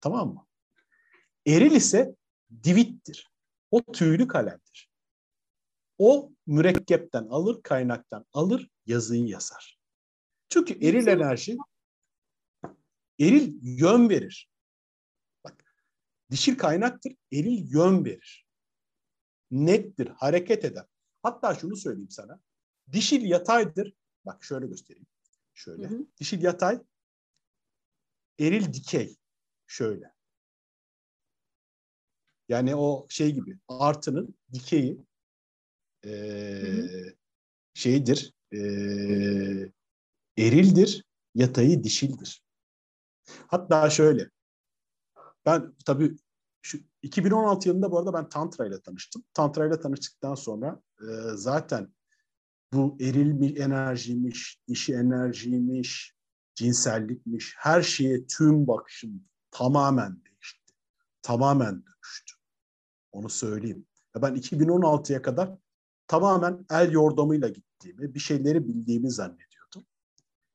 Tamam mı? Eril ise divittir. O tüylü kalemdir. O mürekkepten alır, kaynaktan alır, yazıyı yazar. Çünkü eril enerji eril yön verir. Bak, dişil kaynaktır, eril yön verir nettir, hareket eder. Hatta şunu söyleyeyim sana. Dişil yataydır. Bak şöyle göstereyim. Şöyle. Hı hı. Dişil yatay, eril dikey. Şöyle. Yani o şey gibi artının dikeyi e, şeydir e, erildir, yatayı dişildir. Hatta şöyle ben tabii 2016 yılında bu arada ben Tantra ile tanıştım. Tantra ile tanıştıktan sonra e, zaten bu eril enerjiymiş, dişi enerjiymiş, cinsellikmiş, her şeye tüm bakışım tamamen değişti. Tamamen dönüştü. Onu söyleyeyim. Ya ben 2016'ya kadar tamamen el yordamıyla gittiğimi, bir şeyleri bildiğimi zannediyordum.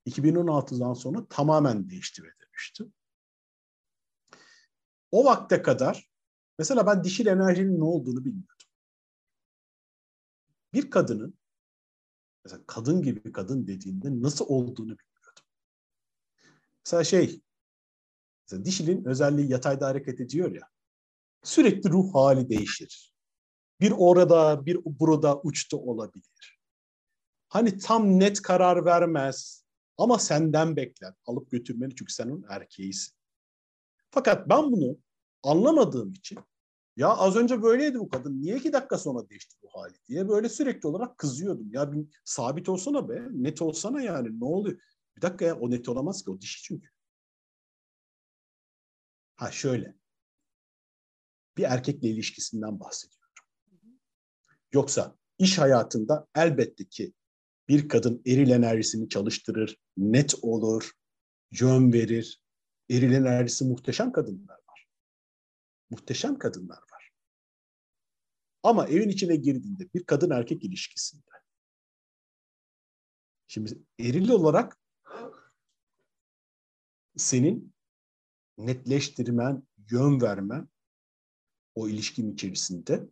2016'dan sonra tamamen değişti ve dönüştü. O vakte kadar mesela ben dişil enerjinin ne olduğunu bilmiyordum. bir kadının mesela kadın gibi kadın dediğinde nasıl olduğunu bilmiyordum. Mesela şey mesela dişilin özelliği yatayda hareket ediyor ya sürekli ruh hali değişir. Bir orada bir burada uçta olabilir. Hani tam net karar vermez ama senden bekler alıp götürmeni çünkü sen onun erkeğisin. Fakat ben bunu anlamadığım için ya az önce böyleydi bu kadın. Niye iki dakika sonra değişti bu hali diye böyle sürekli olarak kızıyordum. Ya bir sabit olsana be. Net olsana yani. Ne oluyor? Bir dakika ya o net olamaz ki. O dişi çünkü. Ha şöyle. Bir erkekle ilişkisinden bahsediyorum. Yoksa iş hayatında elbette ki bir kadın eril enerjisini çalıştırır, net olur, yön verir. Eril enerjisi muhteşem kadınlar var. Muhteşem kadınlar var. Ama evin içine girdiğinde bir kadın erkek ilişkisinde şimdi eril olarak senin netleştirmen, yön vermen o ilişkin içerisinde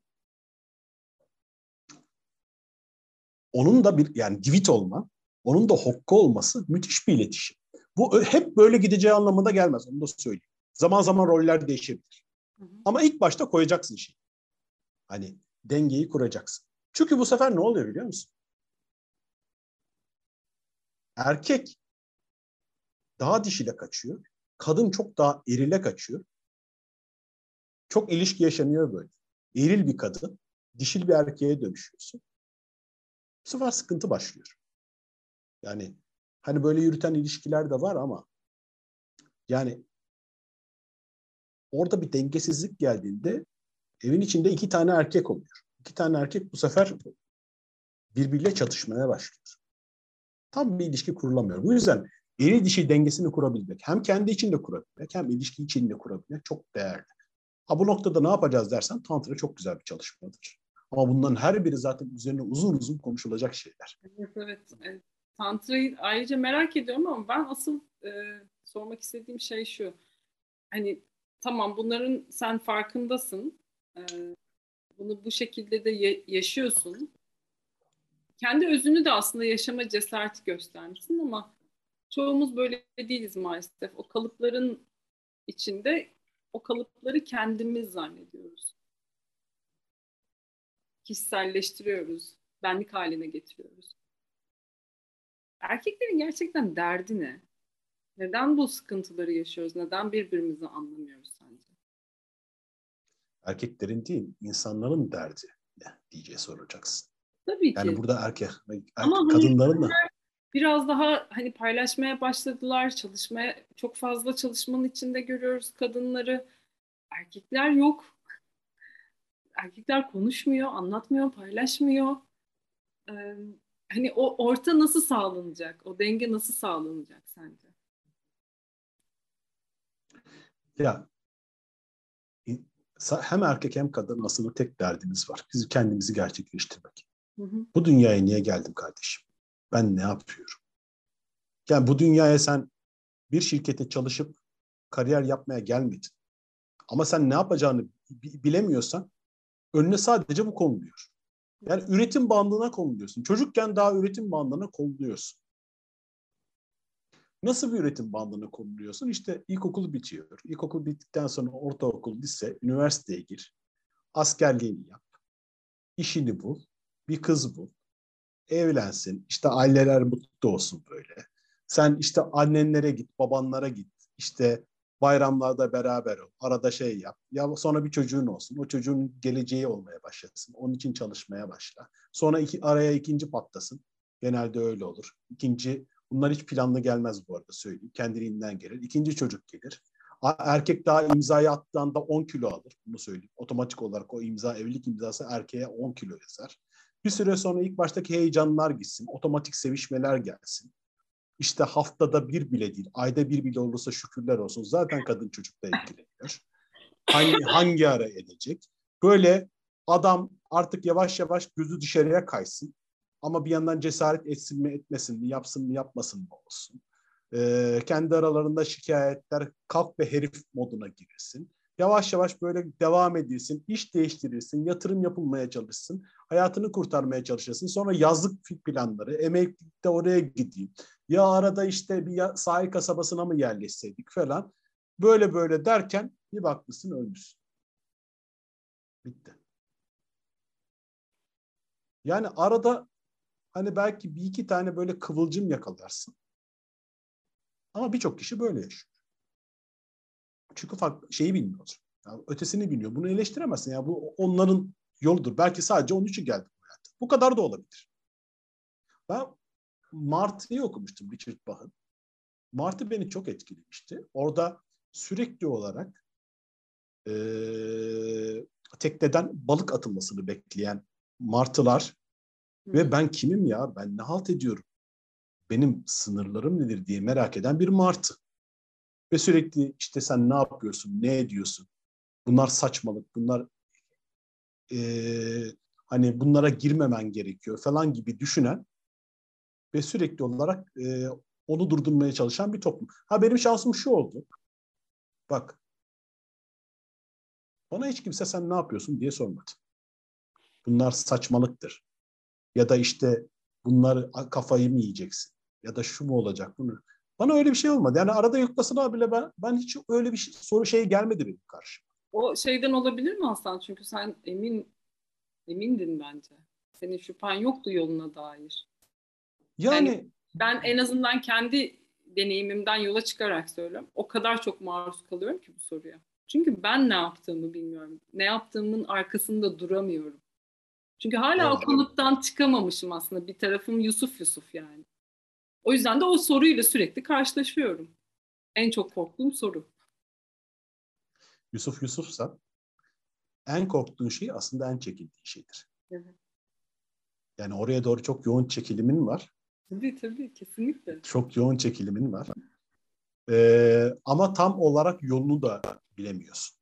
onun da bir yani divit olma, onun da hokka olması müthiş bir iletişim. Bu hep böyle gideceği anlamında gelmez. Onu da söyleyeyim. Zaman zaman roller değişebilir. Hı hı. Ama ilk başta koyacaksın şey. Hani dengeyi kuracaksın. Çünkü bu sefer ne oluyor biliyor musun? Erkek daha dişile kaçıyor. Kadın çok daha erile kaçıyor. Çok ilişki yaşanıyor böyle. Eril bir kadın, dişil bir erkeğe dönüşüyorsun. Bu sefer sıkıntı başlıyor. Yani hani böyle yürüten ilişkiler de var ama yani orada bir dengesizlik geldiğinde evin içinde iki tane erkek oluyor. İki tane erkek bu sefer birbiriyle çatışmaya başlıyor. Tam bir ilişki kurulamıyor. Bu yüzden eri dişi dengesini kurabilmek, hem kendi içinde kurabilmek, hem ilişki içinde kurabilmek çok değerli. Ha bu noktada ne yapacağız dersen Tantra çok güzel bir çalışmadır. Ama bunların her biri zaten üzerine uzun uzun konuşulacak şeyler. Evet, evet. Tantra'yı ayrıca merak ediyorum ama ben asıl e, sormak istediğim şey şu. Hani tamam bunların sen farkındasın. E, bunu bu şekilde de yaşıyorsun. Kendi özünü de aslında yaşama cesareti göstermişsin ama çoğumuz böyle değiliz maalesef. O kalıpların içinde o kalıpları kendimiz zannediyoruz. Kişiselleştiriyoruz, benlik haline getiriyoruz. Erkeklerin gerçekten derdi ne? Neden bu sıkıntıları yaşıyoruz? Neden birbirimizi anlamıyoruz? Erkeklerin değil, insanların derdi ne diye soracaksın. Tabii ki. Yani burada erkek, erkek Ama hani kadınların da biraz daha hani paylaşmaya başladılar. Çalışmaya çok fazla çalışmanın içinde görüyoruz kadınları. Erkekler yok. Erkekler konuşmuyor, anlatmıyor, paylaşmıyor. Ee, hani o orta nasıl sağlanacak? O denge nasıl sağlanacak sence? Ya hem erkek hem kadın aslında tek derdimiz var. Biz kendimizi gerçekleştirmek. Hı hı. Bu dünyaya niye geldim kardeşim? Ben ne yapıyorum? Yani bu dünyaya sen bir şirkete çalışıp kariyer yapmaya gelmedin. Ama sen ne yapacağını bilemiyorsan önüne sadece bu konuluyor. Yani üretim bandına konuluyorsun. Çocukken daha üretim bandına konuluyorsun. Nasıl bir üretim bandına konuluyorsun? İşte ilkokul bitiyor. İlkokul bittikten sonra ortaokul, lise, üniversiteye gir. Askerliğini yap. İşini bul. Bir kız bul. Evlensin. İşte aileler mutlu olsun böyle. Sen işte annenlere git, babanlara git. İşte bayramlarda beraber ol. Arada şey yap. Ya sonra bir çocuğun olsun. O çocuğun geleceği olmaya başlasın. Onun için çalışmaya başla. Sonra iki, araya ikinci patlasın. Genelde öyle olur. İkinci, bunlar hiç planlı gelmez bu arada söyleyeyim. Kendiliğinden gelir. İkinci çocuk gelir. Erkek daha imzayı attığında 10 kilo alır. Bunu söyleyeyim. Otomatik olarak o imza, evlilik imzası erkeğe 10 kilo yazar. Bir süre sonra ilk baştaki heyecanlar gitsin. Otomatik sevişmeler gelsin. İşte haftada bir bile değil, ayda bir bile olursa şükürler olsun. Zaten kadın çocukla ilgileniyor. Hangi, hangi ara edecek? Böyle adam artık yavaş yavaş gözü dışarıya kaysın. Ama bir yandan cesaret etsin mi etmesin mi, yapsın mı yapmasın mı olsun. Ee, kendi aralarında şikayetler kalk ve herif moduna girsin. Yavaş yavaş böyle devam edilsin, iş değiştirilsin, yatırım yapılmaya çalışsın, hayatını kurtarmaya çalışırsın. Sonra yazlık planları, emeklilikte oraya gideyim. Ya arada işte bir sahil kasabasına mı yerleşseydik falan. Böyle böyle derken bir bakmışsın ölmüşsün. Bitti. Yani arada hani belki bir iki tane böyle kıvılcım yakalarsın. Ama birçok kişi böyle yaşıyor. Çünkü farklı şeyi bilmiyor. Yani ötesini bilmiyor. Bunu eleştiremezsin. Ya bu onların yoludur. Belki sadece onun için geldi bu hayata. Bu kadar da olabilir. Ben Martı'yı okumuştum Richard Bach'ın. Martı beni çok etkilemişti. Orada sürekli olarak e, tekneden balık atılmasını bekleyen martılar. Ve ben kimim ya ben ne halt ediyorum benim sınırlarım nedir diye merak eden bir martı. Ve sürekli işte sen ne yapıyorsun, ne ediyorsun? Bunlar saçmalık, bunlar e, hani bunlara girmemen gerekiyor falan gibi düşünen ve sürekli olarak e, onu durdurmaya çalışan bir toplum. Ha benim şansım şu oldu. Bak bana hiç kimse sen ne yapıyorsun diye sormadı. Bunlar saçmalıktır. Ya da işte bunlar kafayı mı yiyeceksin? Ya da şu mu olacak bunu? Bana öyle bir şey olmadı. Yani arada yuklasına bile ben, ben hiç öyle bir şey, soru şey gelmedi benim karşıma. O şeyden olabilir mi Aslan? Çünkü sen emin emindin bence. Senin şüphen yoktu yoluna dair. Yani, yani ben en azından kendi deneyimimden yola çıkarak söylüyorum. O kadar çok maruz kalıyorum ki bu soruya. Çünkü ben ne yaptığımı bilmiyorum. Ne yaptığımın arkasında duramıyorum. Çünkü hala evet. o çıkamamışım aslında. Bir tarafım Yusuf Yusuf yani. O yüzden de o soruyla sürekli karşılaşıyorum. En çok korktuğum soru. Yusuf Yusuf'sa en korktuğun şey aslında en çekildiğin şeydir. Evet. Yani oraya doğru çok yoğun çekilimin var. Tabii tabii kesinlikle. Çok yoğun çekilimin var. Ee, ama tam olarak yolunu da bilemiyorsun.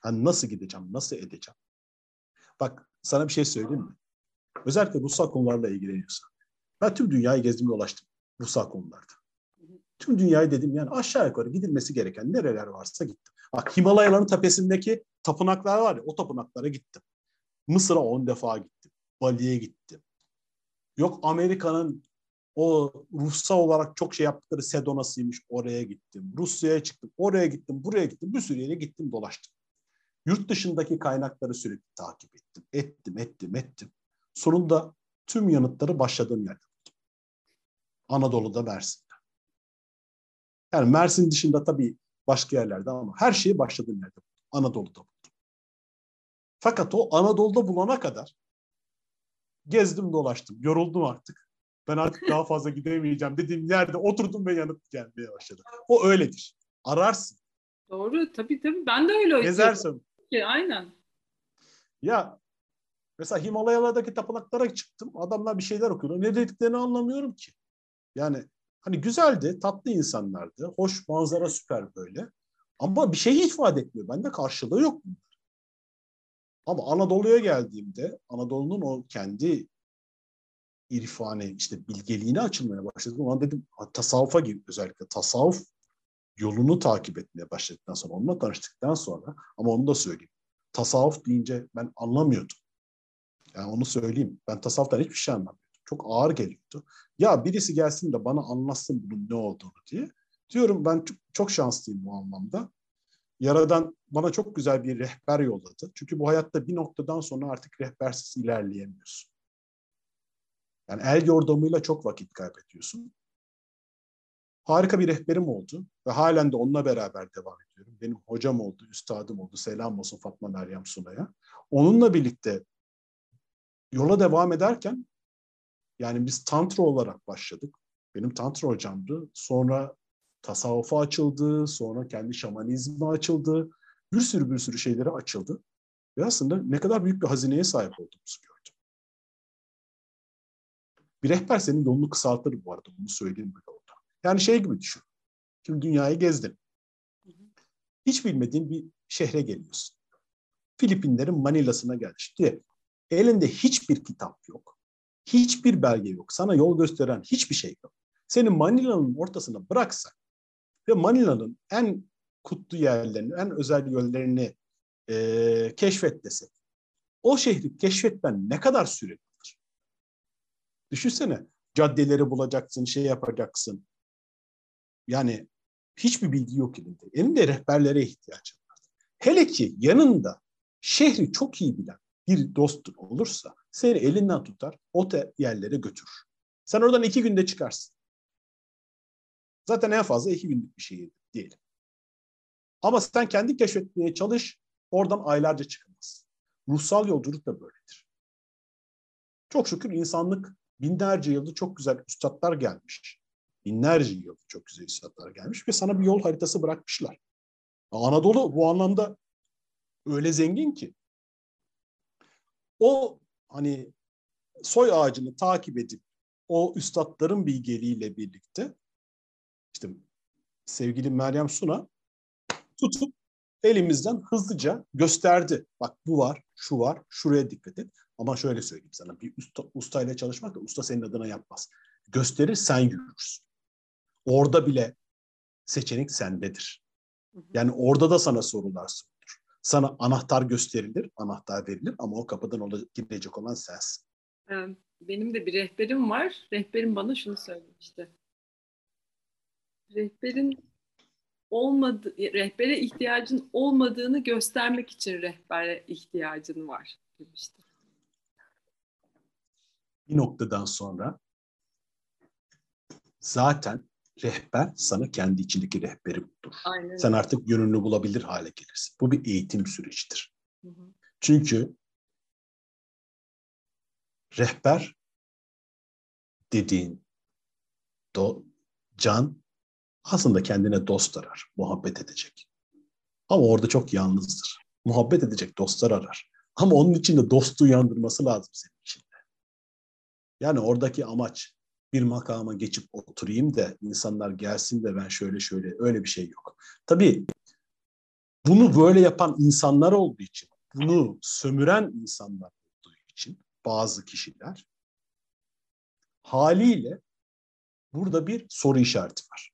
Hani nasıl gideceğim, nasıl edeceğim? Bak sana bir şey söyleyeyim mi? Özellikle ruhsal konularla ilgileniyorsan. Ben tüm dünyayı gezdim dolaştım ruhsal konularda. Tüm dünyayı dedim yani aşağı yukarı gidilmesi gereken nereler varsa gittim. Bak Himalayaların tepesindeki tapınaklar var ya o tapınaklara gittim. Mısır'a on defa gittim. Bali'ye gittim. Yok Amerika'nın o ruhsal olarak çok şey yaptıkları Sedona'sıymış oraya gittim. Rusya'ya çıktım, oraya gittim, buraya gittim. Bir sürü yere gittim, dolaştım. Yurt dışındaki kaynakları sürekli takip ettim. Ettim, ettim, ettim. Sonunda tüm yanıtları başladığım yerde buldum. Anadolu'da Mersin'de. Yani Mersin dışında tabii başka yerlerde ama her şeyi başladığım yerde buldum. Anadolu'da buldum. Fakat o Anadolu'da bulana kadar gezdim dolaştım. Yoruldum artık. Ben artık daha fazla gidemeyeceğim dediğim yerde oturdum ve yanıt gelmeye başladı. O öyledir. Ararsın. Doğru. Tabii tabii. Ben de öyle Gezersin. Aynen. Ya mesela Himalayalardaki tapınaklara çıktım. Adamlar bir şeyler okuyor. Ne dediklerini anlamıyorum ki. Yani hani güzeldi, tatlı insanlardı. Hoş manzara süper böyle. Ama bir şey ifade etmiyor. Bende karşılığı yok. Ama Anadolu'ya geldiğimde Anadolu'nun o kendi irfani işte bilgeliğine açılmaya başladım. Ona dedim tasavvufa gibi özellikle tasavvuf yolunu takip etmeye başladıktan sonra onunla tanıştıktan sonra ama onu da söyleyeyim. Tasavvuf deyince ben anlamıyordum. Yani onu söyleyeyim. Ben tasavvuftan hiçbir şey anlamıyordum. Çok ağır geliyordu. Ya birisi gelsin de bana anlatsın bunun ne olduğunu diye. Diyorum ben çok, çok şanslıyım bu anlamda. Yaradan bana çok güzel bir rehber yolladı. Çünkü bu hayatta bir noktadan sonra artık rehbersiz ilerleyemiyorsun. Yani el yordamıyla çok vakit kaybediyorsun. Harika bir rehberim oldu ve halen de onunla beraber devam ediyorum. Benim hocam oldu, üstadım oldu. Selam olsun Fatma Meryem Sunay'a. Onunla birlikte yola devam ederken yani biz tantra olarak başladık. Benim tantra hocamdı. Sonra tasavvufa açıldı, sonra kendi şamanizmi açıldı. Bir sürü bir sürü şeylere açıldı. Ve aslında ne kadar büyük bir hazineye sahip olduğumuzu gördüm. Bir rehber senin yolunu kısaltır bu arada, bunu söyleyeyim böyle. Yani şey gibi düşün. Şimdi dünyayı gezdin. Hiç bilmediğin bir şehre geliyorsun. Filipinlerin Manila'sına geldi. diye elinde hiçbir kitap yok. Hiçbir belge yok. Sana yol gösteren hiçbir şey yok. Seni Manila'nın ortasına bıraksak ve Manila'nın en kutlu yerlerini, en özel yönlerini e, keşfet desek, o şehri keşfetmen ne kadar süre alır? Düşünsene, caddeleri bulacaksın, şey yapacaksın. Yani hiçbir bilgi yok elinde. Elinde rehberlere ihtiyacın var. Hele ki yanında şehri çok iyi bilen bir dostun olursa seni elinden tutar, o yerlere götürür. Sen oradan iki günde çıkarsın. Zaten en fazla iki günlük bir şehir değil. Ama sen kendi keşfetmeye çalış, oradan aylarca çıkamazsın. Ruhsal yolculuk da böyledir. Çok şükür insanlık binlerce yılda çok güzel üstadlar gelmiş. Binlerce yılda çok güzel üstadlar gelmiş ve sana bir yol haritası bırakmışlar. Anadolu bu anlamda öyle zengin ki o hani soy ağacını takip edip o üstadların bilgeliğiyle birlikte işte sevgili Meryem Suna tutup elimizden hızlıca gösterdi. Bak bu var, şu var, şuraya dikkat et. Ama şöyle söyleyeyim sana bir usta, ustayla çalışmak da usta senin adına yapmaz. Gösterir sen yürürsün. Orada bile seçenek sendedir. Yani orada da sana sorular sorulur. Sana anahtar gösterilir, anahtar verilir ama o kapıdan girecek olan sensin. Benim de bir rehberim var. Rehberim bana şunu söylemişti. Rehberin olmadı, rehbere ihtiyacın olmadığını göstermek için rehbere ihtiyacın var demişti. Bir noktadan sonra zaten rehber sana kendi içindeki rehberi bulur. Aynen. Sen artık yönünü bulabilir hale gelirsin. Bu bir eğitim sürecidir. Hı hı. Çünkü rehber dediğin do, can aslında kendine dost arar, muhabbet edecek. Ama orada çok yalnızdır. Muhabbet edecek dostlar arar. Ama onun için de dostu uyandırması lazım senin içinde. Yani oradaki amaç bir makama geçip oturayım da insanlar gelsin de ben şöyle şöyle öyle bir şey yok. Tabii bunu böyle yapan insanlar olduğu için, bunu sömüren insanlar olduğu için bazı kişiler haliyle burada bir soru işareti var.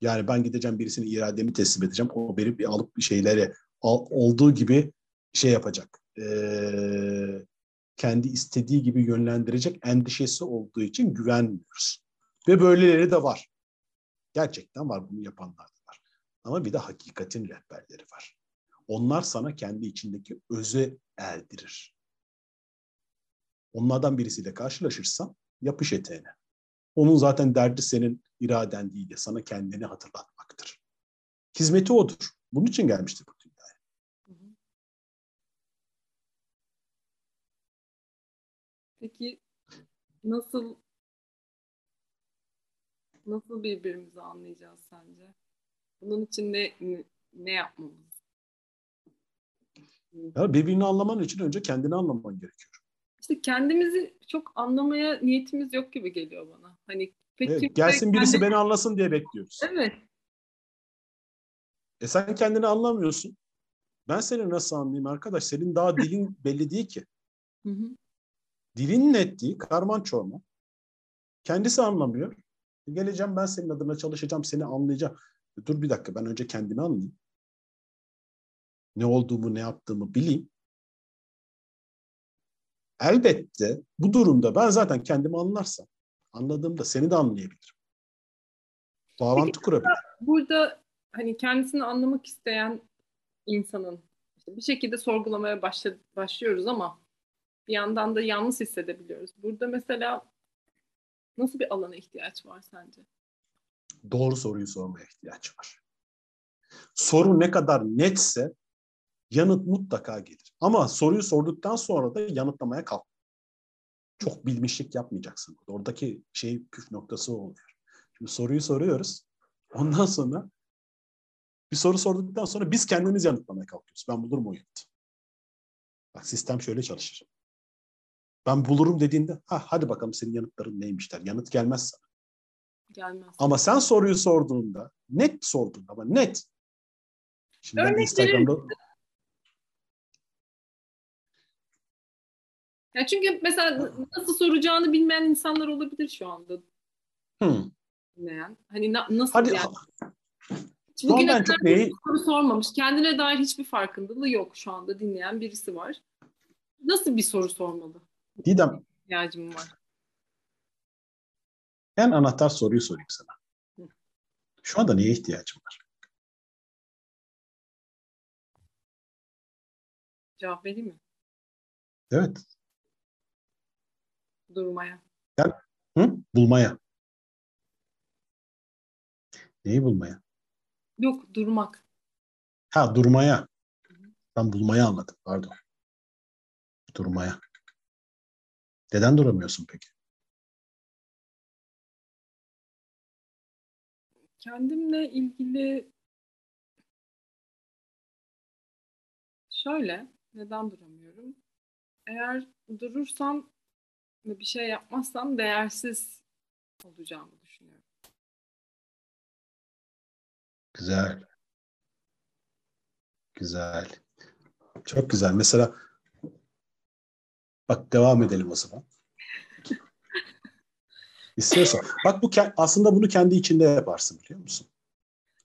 Yani ben gideceğim birisine irademi teslim edeceğim. O beni bir alıp bir şeylere olduğu gibi şey yapacak. Ee, kendi istediği gibi yönlendirecek endişesi olduğu için güvenmiyoruz. Ve böyleleri de var. Gerçekten var bunu yapanlar da var. Ama bir de hakikatin rehberleri var. Onlar sana kendi içindeki özü erdirir. Onlardan birisiyle karşılaşırsan yapış eteğine. Onun zaten derdi senin iraden değil de sana kendini hatırlatmaktır. Hizmeti odur. Bunun için gelmiştir Peki nasıl nasıl birbirimizi anlayacağız sence? Bunun için ne ne yapmamız? Ya birbirini anlaman için önce kendini anlaman gerekiyor. İşte kendimizi çok anlamaya niyetimiz yok gibi geliyor bana. Hani pek evet, gelsin birisi kendi... beni anlasın diye bekliyoruz. Evet. E sen kendini anlamıyorsun. Ben seni nasıl anlayayım arkadaş? Senin daha dilin belli değil ki. Hı hı. Dilin net değil, karman çorman. Kendisi anlamıyor. Geleceğim ben senin adına çalışacağım, seni anlayacağım. Dur bir dakika ben önce kendimi anlayayım. Ne olduğumu, ne yaptığımı bileyim. Elbette bu durumda ben zaten kendimi anlarsam, anladığımda seni de anlayabilirim. Bağlantı Peki, kurabilirim. Burada hani kendisini anlamak isteyen insanın işte bir şekilde sorgulamaya başla, başlıyoruz ama bir yandan da yalnız hissedebiliyoruz. Burada mesela nasıl bir alana ihtiyaç var sence? Doğru soruyu sormaya ihtiyaç var. Soru ne kadar netse yanıt mutlaka gelir. Ama soruyu sorduktan sonra da yanıtlamaya kalk. Çok bilmişlik yapmayacaksın. Oradaki şey püf noktası oluyor. Şimdi soruyu soruyoruz. Ondan sonra bir soru sorduktan sonra biz kendimiz yanıtlamaya kalkıyoruz. Ben bulurum o yanıtı. Bak sistem şöyle çalışır. Ben bulurum dediğinde ha hadi bakalım senin yanıtların neymiş der. Yanıt gelmez sana. Gelmez. Ama sen soruyu sorduğunda net sordun ama net. Şimdi Örnek Instagram'da verir. Ya çünkü mesela nasıl soracağını bilmeyen insanlar olabilir şu anda. Hmm. Hani na- nasıl Hadi, yani? Bugüne ben çok neyi... soru sormamış. Kendine dair hiçbir farkındalığı yok şu anda dinleyen birisi var. Nasıl bir soru sormalı? Didem. İhtiyacım var. En anahtar soruyu sorayım sana. Şu anda neye ihtiyacım var? Cevap vereyim mi? Evet. Durmaya. Yani, hı? Bulmaya. Neyi bulmaya? Yok, durmak. Ha, durmaya. Ben bulmaya anladım, pardon. Durmaya. Neden duramıyorsun peki? Kendimle ilgili şöyle, neden duramıyorum? Eğer durursam ve bir şey yapmazsam değersiz olacağımı düşünüyorum. Güzel. Güzel. Çok güzel. Mesela bak devam edelim o zaman. İstiyorsan. Bak bu aslında bunu kendi içinde yaparsın biliyor musun?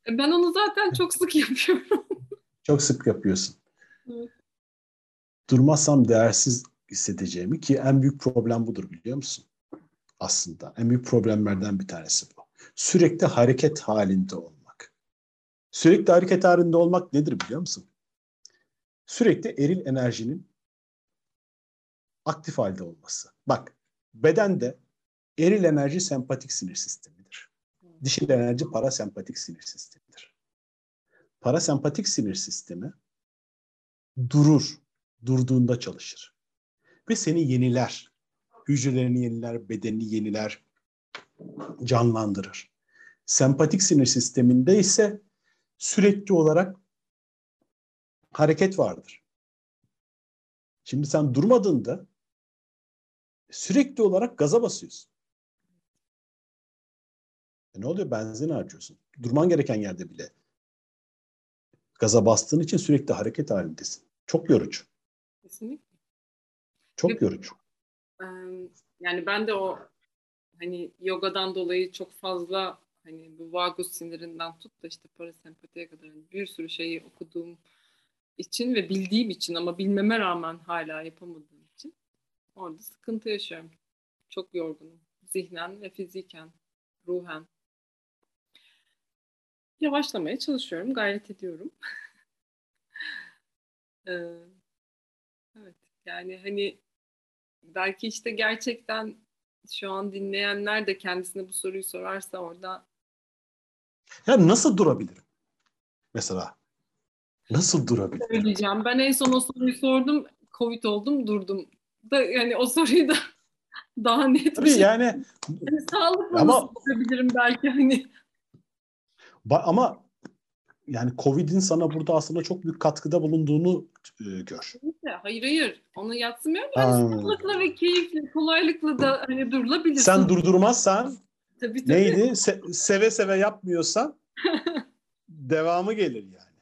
E, ben onu zaten çok sık yapıyorum. çok sık yapıyorsun. Evet. Durmazsam değersiz hissedeceğimi ki en büyük problem budur biliyor musun? Aslında en büyük problemlerden bir tanesi bu. Sürekli hareket halinde olmak. Sürekli hareket halinde olmak nedir biliyor musun? Sürekli eril enerjinin aktif halde olması. Bak bedende eril enerji sempatik sinir sistemidir. Dişil enerji parasempatik sinir sistemidir. Parasempatik sinir sistemi durur, durduğunda çalışır. Ve seni yeniler. Hücrelerini yeniler, bedenini yeniler, canlandırır. Sempatik sinir sisteminde ise sürekli olarak hareket vardır. Şimdi sen durmadığında sürekli olarak gaza basıyorsun. E ne oluyor? Benzin harcıyorsun. Durman gereken yerde bile gaza bastığın için sürekli hareket halindesin. Çok yorucu. Kesinlikle. Çok Ve, yorucu. Yani ben de o hani yogadan dolayı çok fazla hani bu vagus sinirinden tut da işte parasempatiye kadar hani bir sürü şeyi okuduğum için ve bildiğim için ama bilmeme rağmen hala yapamadığım için orada sıkıntı yaşıyorum. Çok yorgunum. Zihnen ve fiziken, ruhen. Yavaşlamaya çalışıyorum, gayret ediyorum. ee, evet, yani hani belki işte gerçekten şu an dinleyenler de kendisine bu soruyu sorarsa orada ya nasıl durabilirim? Mesela nasıl durabilirim? Söyleyeceğim. Ben en son o soruyu sordum. Covid oldum, durdum. Da yani o soruyu da daha net Tabii bir şey. Yani, yani sağlıkla ama, nasıl durabilirim belki hani. Ama yani Covid'in sana burada aslında çok büyük katkıda bulunduğunu e, gör. Hayır hayır. Onu yatsımıyorum. Yani sağlıkla ve keyifli, kolaylıkla da hani durulabilirsin. Sen durdurmazsan tabii, tabii. neydi? Se- seve seve yapmıyorsan devamı gelir yani.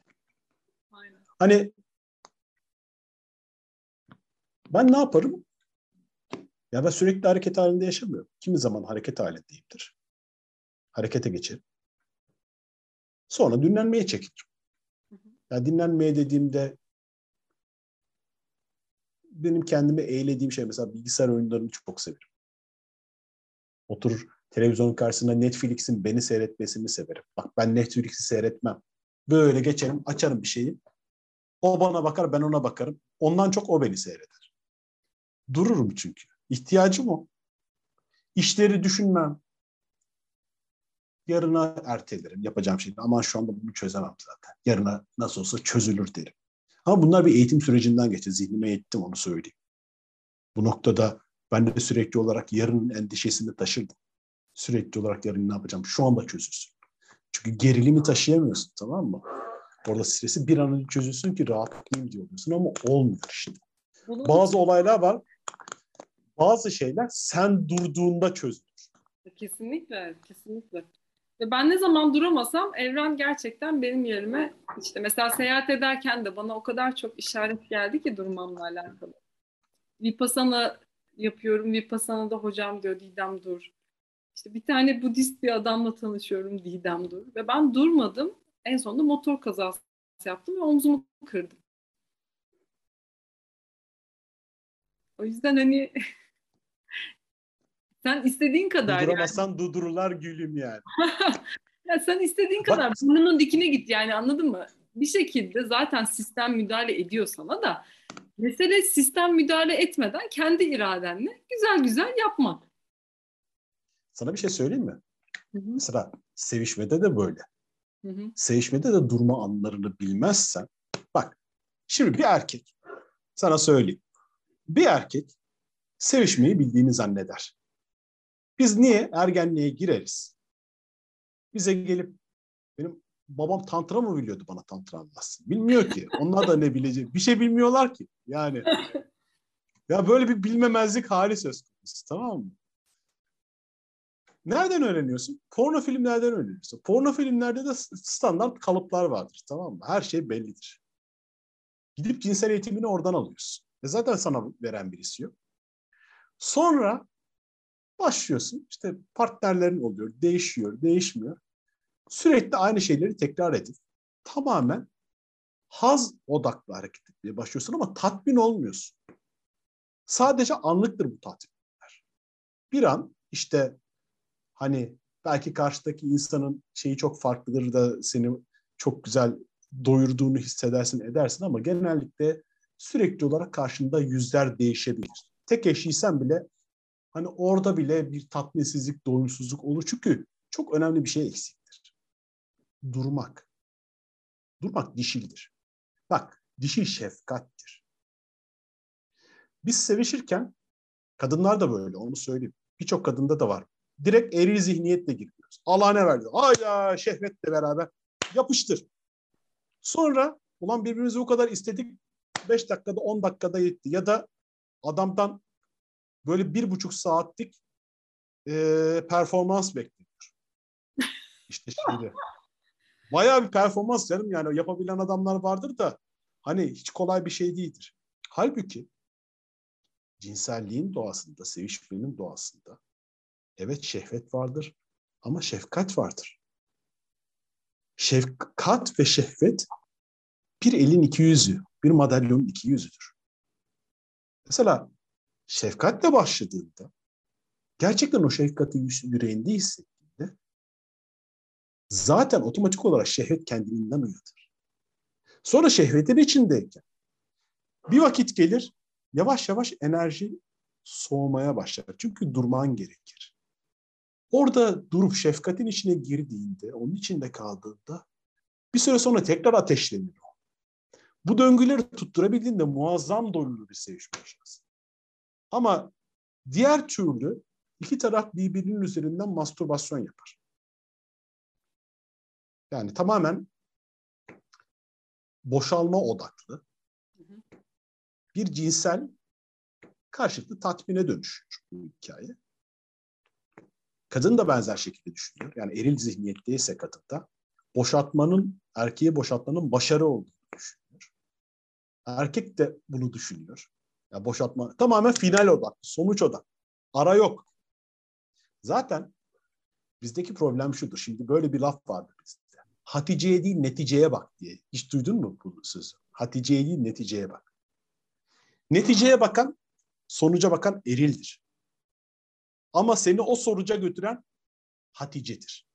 Aynen. Hani ben ne yaparım? Ya ben sürekli hareket halinde yaşamıyorum. Kimi zaman hareket halindeyimdir. Harekete geçerim. Sonra dinlenmeye çekilirim. Ya dinlenmeye dediğimde benim kendimi eğlediğim şey mesela bilgisayar oyunlarını çok severim. Oturur televizyon karşısında Netflix'in beni seyretmesini severim. Bak ben Netflix'i seyretmem. Böyle geçerim, açarım bir şeyi. O bana bakar, ben ona bakarım. Ondan çok o beni seyreder. Dururum çünkü. İhtiyacım o. İşleri düşünmem. Yarına ertelerim yapacağım şeyi. Aman şu anda bunu çözemem zaten. Yarına nasıl olsa çözülür derim. Ama bunlar bir eğitim sürecinden geçti. Zihnime yettim onu söyleyeyim. Bu noktada ben de sürekli olarak yarının endişesini taşırdım. Sürekli olarak yarın ne yapacağım? Şu anda çözülsün. Çünkü gerilimi taşıyamıyorsun tamam mı? Orada stresi bir an önce çözülsün ki rahatlayayım diyorsun ama olmuyor işte. Bazı olaylar var. Bazı şeyler sen durduğunda çözülür. Kesinlikle, kesinlikle. Ve ben ne zaman duramasam evren gerçekten benim yerime işte mesela seyahat ederken de bana o kadar çok işaret geldi ki durmamla alakalı. Vipassana yapıyorum. Vipassana'da hocam diyor Didem dur. İşte bir tane Budist bir adamla tanışıyorum Didem dur. Ve ben durmadım. en sonunda motor kazası yaptım ve omzumu kırdım. O yüzden hani sen istediğin kadar Durduramazsan yani. durdururlar gülüm yani. ya sen istediğin kadar Bak, burnunun dikine git yani anladın mı? Bir şekilde zaten sistem müdahale ediyor sana da mesele sistem müdahale etmeden kendi iradenle güzel güzel yapmak. Sana bir şey söyleyeyim mi? Hı hı. Mesela sevişmede de böyle. Hı hı. Sevişmede de durma anlarını bilmezsen bak şimdi bir erkek sana söyleyeyim. Bir erkek sevişmeyi bildiğini zanneder. Biz niye ergenliğe gireriz? Bize gelip benim babam tantra mı biliyordu bana tantra anlatsın? Bilmiyor ki. Onlar da ne bilecek? Bir şey bilmiyorlar ki. Yani ya böyle bir bilmemezlik hali söz konusu tamam mı? Nereden öğreniyorsun? Porno filmlerden öğreniyorsun. Porno filmlerde de standart kalıplar vardır tamam mı? Her şey bellidir. Gidip cinsel eğitimini oradan alıyorsun. E zaten sana veren birisi yok. Sonra başlıyorsun. İşte partnerlerin oluyor. Değişiyor, değişmiyor. Sürekli aynı şeyleri tekrar edip tamamen haz odaklı hareket etmeye başlıyorsun ama tatmin olmuyorsun. Sadece anlıktır bu tatminler. Bir an işte hani belki karşıdaki insanın şeyi çok farklıdır da seni çok güzel doyurduğunu hissedersin edersin ama genellikle sürekli olarak karşında yüzler değişebilir. Tek eşiysen bile hani orada bile bir tatminsizlik, doyumsuzluk olur. Çünkü çok önemli bir şey eksiktir. Durmak. Durmak dişildir. Bak, dişil şefkattir. Biz sevişirken, kadınlar da böyle, onu söyleyeyim. Birçok kadında da var. Direkt eril zihniyetle giriyoruz. Allah ne verdi? Ay ya şehvetle beraber yapıştır. Sonra ulan birbirimizi o kadar istedik 5 dakikada 10 dakikada yetti. Ya da adamdan böyle bir buçuk saatlik e, performans bekleniyor. İşte şimdi bayağı bir performans canım yani yapabilen adamlar vardır da hani hiç kolay bir şey değildir. Halbuki cinselliğin doğasında, sevişmenin doğasında evet şehvet vardır ama şefkat vardır. Şefkat ve şehvet bir elin iki yüzü, bir madalyonun iki yüzüdür. Mesela şefkatle başladığında gerçekten o şefkati yüreğinde hissettiğinde zaten otomatik olarak şehvet kendiliğinden uyanır. Sonra şehvetin içindeyken bir vakit gelir yavaş yavaş enerji soğumaya başlar. Çünkü durman gerekir. Orada durup şefkatin içine girdiğinde, onun içinde kaldığında bir süre sonra tekrar ateşlenir. Bu döngüleri tutturabildiğinde muazzam doyumlu bir sevişme yaşarsın. Ama diğer türlü iki taraf birbirinin üzerinden mastürbasyon yapar. Yani tamamen boşalma odaklı bir cinsel karşılıklı tatmine dönüşür bu hikaye. Kadın da benzer şekilde düşünüyor. Yani eril zihniyetteyse kadında boşaltmanın, erkeği boşaltmanın başarı olduğunu düşünüyor. Erkek de bunu düşünüyor. Ya boşaltma tamamen final odaklı, sonuç odaklı. Ara yok. Zaten bizdeki problem şudur. Şimdi böyle bir laf vardı bizde. Hatice'ye değil neticeye bak diye. Hiç duydun mu bu sözü? Hatice'ye değil neticeye bak. Neticeye bakan, sonuca bakan erildir. Ama seni o sonuca götüren Hatice'dir.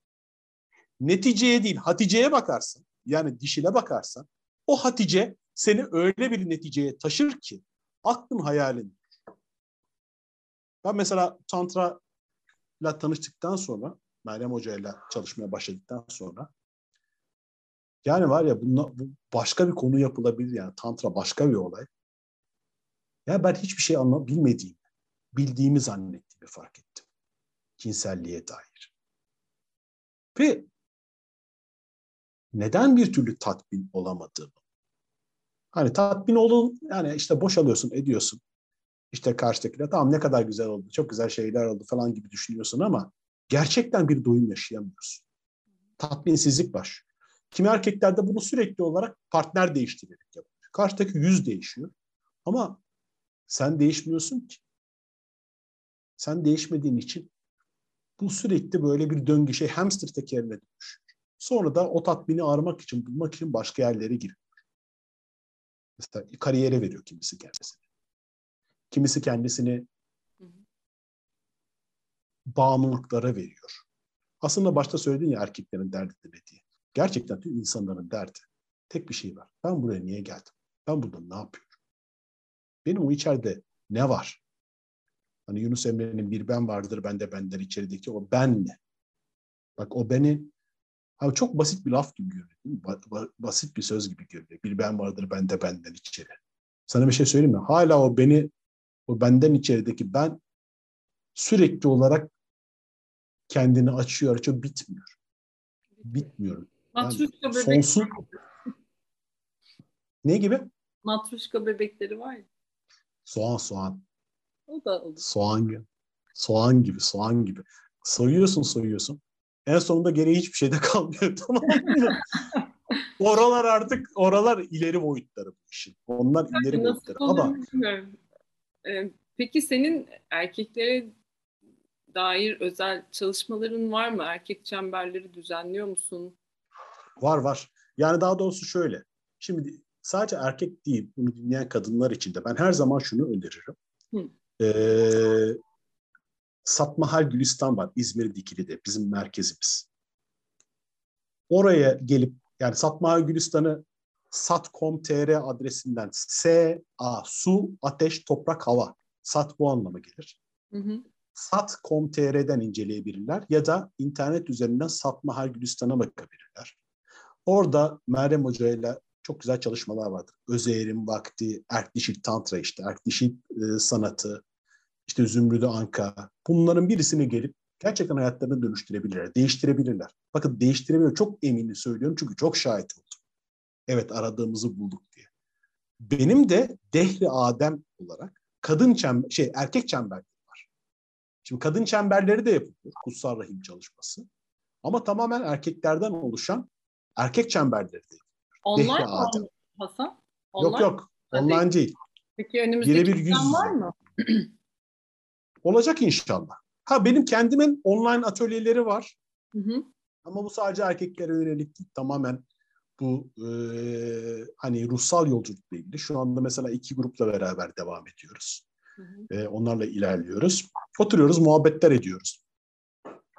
Neticeye değil, Hatice'ye bakarsın. Yani dişine bakarsan o Hatice seni öyle bir neticeye taşır ki aklın hayalin. Ben mesela Tantra ile tanıştıktan sonra, Meryem Hoca ile çalışmaya başladıktan sonra yani var ya bunla, bu başka bir konu yapılabilir yani Tantra başka bir olay. Ya ben hiçbir şey anla bilmediğimi, bildiğimi zannettiğimi fark ettim. Cinselliğe dair. Ve neden bir türlü tatmin olamadığımı Hani tatmin olun yani işte boşalıyorsun ediyorsun. İşte karşıdakiler tamam ne kadar güzel oldu, çok güzel şeyler oldu falan gibi düşünüyorsun ama gerçekten bir doyum yaşayamıyorsun. Tatminsizlik baş. Kimi erkeklerde bunu sürekli olarak partner değiştirerek yapıyor. Karşıdaki yüz değişiyor. Ama sen değişmiyorsun ki. Sen değişmediğin için bu sürekli böyle bir döngü şey hamster tekerine dönüşüyor. Sonra da o tatmini aramak için, bulmak için başka yerlere giriyor. Mesela kariyere veriyor kimisi kendisini. Kimisi kendisini bağımlılıklara veriyor. Aslında başta söyledin ya erkeklerin derdi ne diye. Gerçekten tüm insanların derdi. Tek bir şey var. Ben buraya niye geldim? Ben burada ne yapıyorum? Benim o içeride ne var? Hani Yunus Emre'nin bir ben vardır, ben de benden içerideki o ben ne? Bak o beni Abi çok basit bir laf gibi görünüyor. Ba- ba- basit bir söz gibi görünüyor. Bir ben vardır, ben de benden içeri. Sana bir şey söyleyeyim mi? Hala o beni, o benden içerideki ben sürekli olarak kendini açıyor, açıyor, bitmiyor. Bitmiyor. Matruşka Yani bebek. sonsuz... Ne gibi? Matruşka bebekleri var ya. Soğan, soğan. O da olur. Soğan gibi. Soğan gibi, soğan gibi. Soyuyorsun, soyuyorsun. En sonunda geriye hiçbir şey de kalmıyor tamam mı? oralar artık, oralar ileri boyutları bu işin. Onlar ileri Nasıl boyutları. Ama. Ee, peki senin erkeklere dair özel çalışmaların var mı? Erkek çemberleri düzenliyor musun? var var. Yani daha doğrusu şöyle. Şimdi sadece erkek değil, bunu dinleyen kadınlar için de ben her zaman şunu öneririm. Hı. Ee, Satmahal Gülistan var İzmir Dikili'de bizim merkezimiz. Oraya gelip yani Satmahal Gülistan'ı sat.com.tr adresinden S, A, su, ateş, toprak, hava. Sat bu anlama gelir. Hı hı. sat.com.tr'den inceleyebilirler ya da internet üzerinden Satmahal Gülistan'a bakabilirler. Orada Meryem Hoca ile çok güzel çalışmalar vardır. Özeyrim Vakti, Erkdişik Tantra işte, Erkdişik e, sanatı, işte Zümrüdü Anka. Bunların birisini gelip gerçekten hayatlarını dönüştürebilirler, değiştirebilirler. Bakın değiştirebilir. Çok eminim söylüyorum çünkü çok şahit oldum. Evet aradığımızı bulduk diye. Benim de Dehri Adem olarak kadın çember, şey erkek çemberleri var. Şimdi kadın çemberleri de yapılıyor. Kutsal Rahim çalışması. Ama tamamen erkeklerden oluşan erkek çemberleri de. Online Dehri Adem. Hasan? Yok yok. Hadi. Online değil. Peki önümüzdeki Birebir yüz plan yüze. var mı? Olacak inşallah. Ha benim kendimin online atölyeleri var. Hı hı. Ama bu sadece erkeklere yönelik değil. Tamamen bu e, hani ruhsal yolculukla ilgili. Şu anda mesela iki grupla beraber devam ediyoruz. Hı hı. E, onlarla ilerliyoruz. Oturuyoruz, muhabbetler ediyoruz.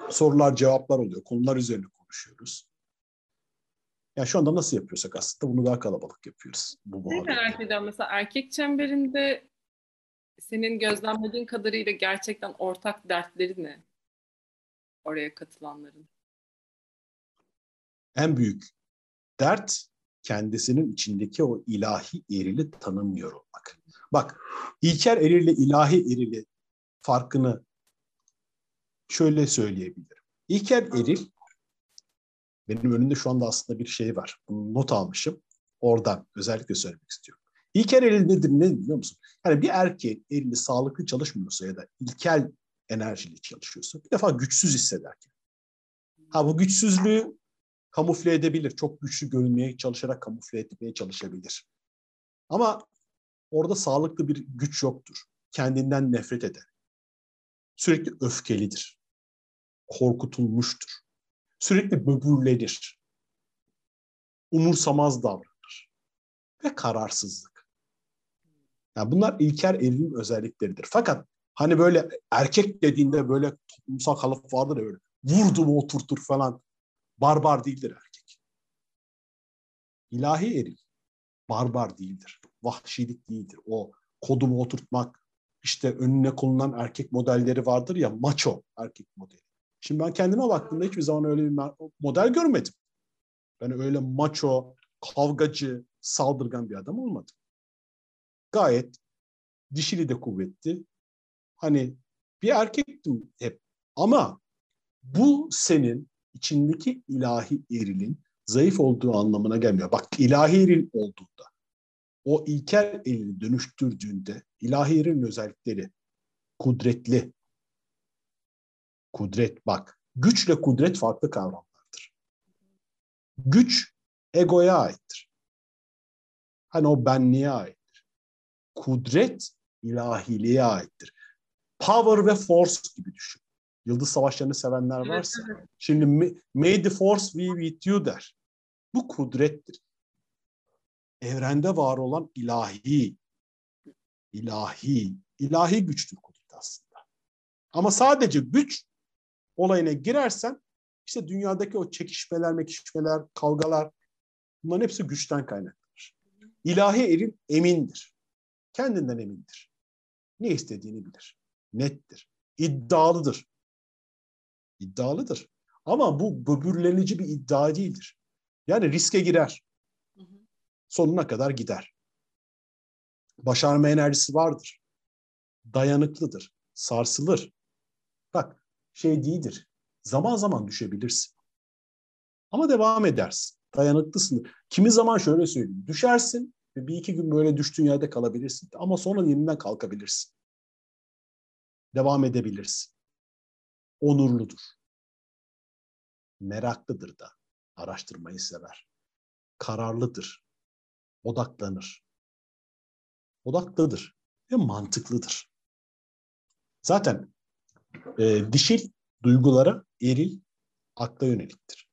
Sorular, cevaplar oluyor. Konular üzerine konuşuyoruz. Yani şu anda nasıl yapıyorsak aslında bunu daha kalabalık yapıyoruz. Bu Ne merak ediyorum mesela erkek çemberinde senin gözlemlediğin kadarıyla gerçekten ortak dertleri ne? Oraya katılanların. En büyük dert kendisinin içindeki o ilahi erili tanımıyor olmak. Bak İlker erille ilahi erili farkını şöyle söyleyebilirim. İlker eril benim önümde şu anda aslında bir şey var. Bunu not almışım. Oradan özellikle söylemek istiyorum. İlker eril nedir ne biliyor musun? Yani bir erkeğin erili sağlıklı çalışmıyorsa ya da ilkel enerjili çalışıyorsa bir defa güçsüz hisseder. Ha bu güçsüzlüğü kamufle edebilir. Çok güçlü görünmeye çalışarak kamufle etmeye çalışabilir. Ama orada sağlıklı bir güç yoktur. Kendinden nefret eder. Sürekli öfkelidir. Korkutulmuştur. Sürekli böbürlenir. Umursamaz davranır. Ve kararsızlık. Yani bunlar İlker Eril'in özellikleridir. Fakat hani böyle erkek dediğinde böyle toplumsal kalıp vardır ya böyle vurdu mu oturtur falan barbar değildir erkek. İlahi eril barbar değildir. Vahşilik değildir. O kodumu oturtmak, işte önüne konulan erkek modelleri vardır ya macho erkek modeli. Şimdi ben kendime baktığımda hiçbir zaman öyle bir model görmedim. Ben öyle macho, kavgacı, saldırgan bir adam olmadım. Gayet dişili de kuvvetli. Hani bir erkektim hep. Ama bu senin içindeki ilahi erilin zayıf olduğu anlamına gelmiyor. Bak ilahi eril olduğunda, o ilkel elini dönüştürdüğünde ilahi erilin özellikleri kudretli. Kudret bak. Güçle kudret farklı kavramlardır. Güç egoya aittir. Hani o benliğe aittir. Kudret ilahiliğe aittir. Power ve force gibi düşün. Yıldız savaşlarını sevenler varsa. Evet, evet. Şimdi may the force be with you der. Bu kudrettir. Evrende var olan ilahi, ilahi, ilahi güçtür kudret aslında. Ama sadece güç olayına girersen işte dünyadaki o çekişmeler, mekişmeler, kavgalar bunların hepsi güçten kaynaklanır. İlahi erin emindir. Kendinden emindir. Ne istediğini bilir. Nettir. İddialıdır. İddialıdır. Ama bu böbürlenici bir iddia değildir. Yani riske girer. Sonuna kadar gider. Başarma enerjisi vardır. Dayanıklıdır. Sarsılır. Bak şey değildir. Zaman zaman düşebilirsin. Ama devam edersin. Dayanıklısın. Kimi zaman şöyle söyleyeyim. Düşersin bir iki gün böyle düştüğün yerde kalabilirsin. Ama sonra yeniden kalkabilirsin. Devam edebilirsin. Onurludur. Meraklıdır da. Araştırmayı sever. Kararlıdır. Odaklanır. Odaklıdır ve mantıklıdır. Zaten e, dişil duygulara eril akla yöneliktir.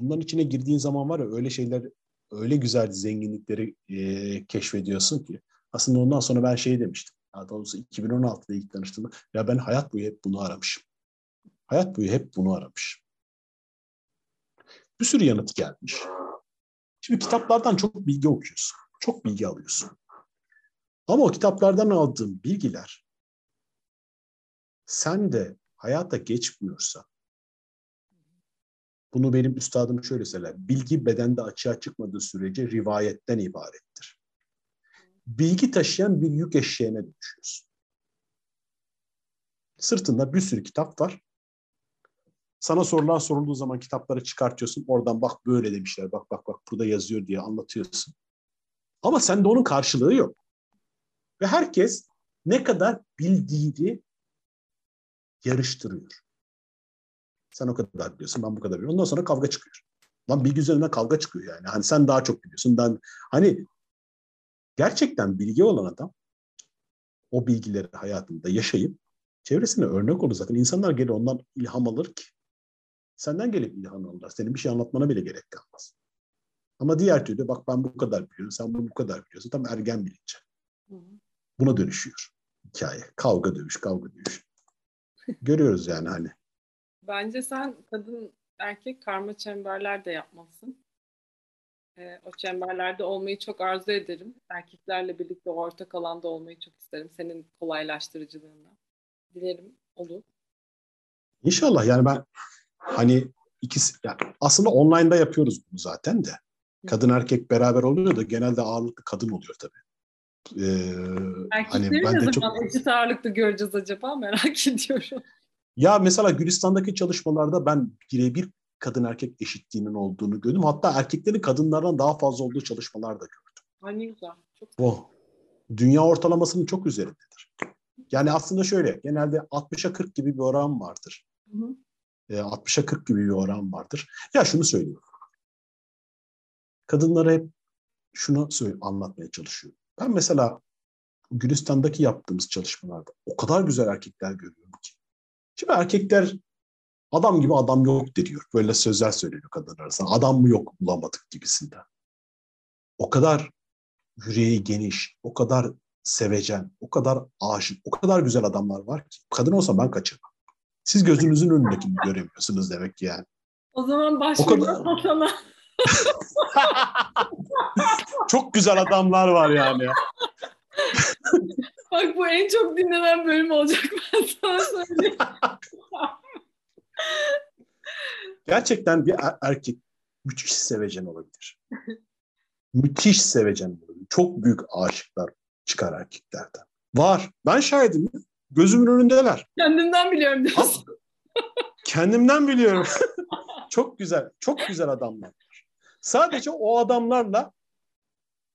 Bunların içine girdiğin zaman var ya öyle şeyler, öyle güzel zenginlikleri e, keşfediyorsun ki. Aslında ondan sonra ben şey demiştim. Daha doğrusu 2016'da ilk tanıştığımda ya ben hayat boyu hep bunu aramışım. Hayat boyu hep bunu aramış. Bir sürü yanıt gelmiş. Şimdi kitaplardan çok bilgi okuyorsun. Çok bilgi alıyorsun. Ama o kitaplardan aldığın bilgiler sen de hayata geçmiyorsa bunu benim üstadım şöyle söyler. Bilgi bedende açığa çıkmadığı sürece rivayetten ibarettir. Bilgi taşıyan bir yük eşeğine dönüşüyorsun. Sırtında bir sürü kitap var. Sana sorular sorulduğu zaman kitapları çıkartıyorsun. Oradan bak böyle demişler. Bak bak bak burada yazıyor diye anlatıyorsun. Ama sende onun karşılığı yok. Ve herkes ne kadar bildiğini yarıştırıyor. Sen o kadar biliyorsun, ben bu kadar biliyorum. Ondan sonra kavga çıkıyor. Lan bilgi üzerinden kavga çıkıyor yani. Hani sen daha çok biliyorsun. Ben hani gerçekten bilgi olan adam o bilgileri hayatında yaşayıp çevresine örnek olur zaten. İnsanlar gelir ondan ilham alır ki. Senden gelip ilham alırlar. Senin bir şey anlatmana bile gerek kalmaz. Ama diğer türlü bak ben bu kadar biliyorum, sen bunu bu kadar biliyorsun. Tam ergen bilinci. Buna dönüşüyor hikaye. Kavga dövüş, kavga dövüş. Görüyoruz yani hani. Bence sen kadın erkek karma çemberler de yapmalısın. Ee, o çemberlerde olmayı çok arzu ederim. Erkeklerle birlikte ortak alanda olmayı çok isterim. Senin kolaylaştırıcılığında. Dilerim olur. İnşallah yani ben hani ikisi yani aslında online'da yapıyoruz bunu zaten de. Kadın erkek beraber oluyor da genelde ağırlıklı kadın oluyor tabii. Ee, Erkekleri hani ben ne zaman çok... eşit ağırlıklı göreceğiz acaba merak ediyorum. Ya mesela Gülistan'daki çalışmalarda ben birebir kadın erkek eşitliğinin olduğunu gördüm. Hatta erkeklerin kadınlardan daha fazla olduğu çalışmalar da gördüm. Ay ne güzel. Çok Bu dünya ortalamasının çok üzerindedir. Yani aslında şöyle genelde 60'a 40 gibi bir oran vardır. Hı hı. E, 60'a 40 gibi bir oran vardır. Ya şunu söyleyeyim. Kadınlara hep şunu anlatmaya çalışıyorum. Ben mesela Gülistan'daki yaptığımız çalışmalarda o kadar güzel erkekler görüyorum. Şimdi erkekler adam gibi adam yok diyor. Böyle sözler söylüyor kadınlar arasında. Adam mı yok bulamadık gibisinden. O kadar yüreği geniş, o kadar sevecen, o kadar aşık, o kadar güzel adamlar var ki. Kadın olsa ben kaçırmam. Siz gözünüzün önündekini göremiyorsunuz demek ki yani. O zaman başvurma sana. çok güzel adamlar var yani. Bak bu en çok dinlenen bölüm olacak ben sana söyleyeyim. Gerçekten bir er-, erkek müthiş sevecen olabilir. müthiş sevecen olabilir. Çok büyük aşıklar çıkar erkeklerden. Var. Ben şahidim. Gözümün önündeler. Kendimden biliyorum diyorsun. Kendimden biliyorum. çok güzel. Çok güzel adamlar. Sadece o adamlarla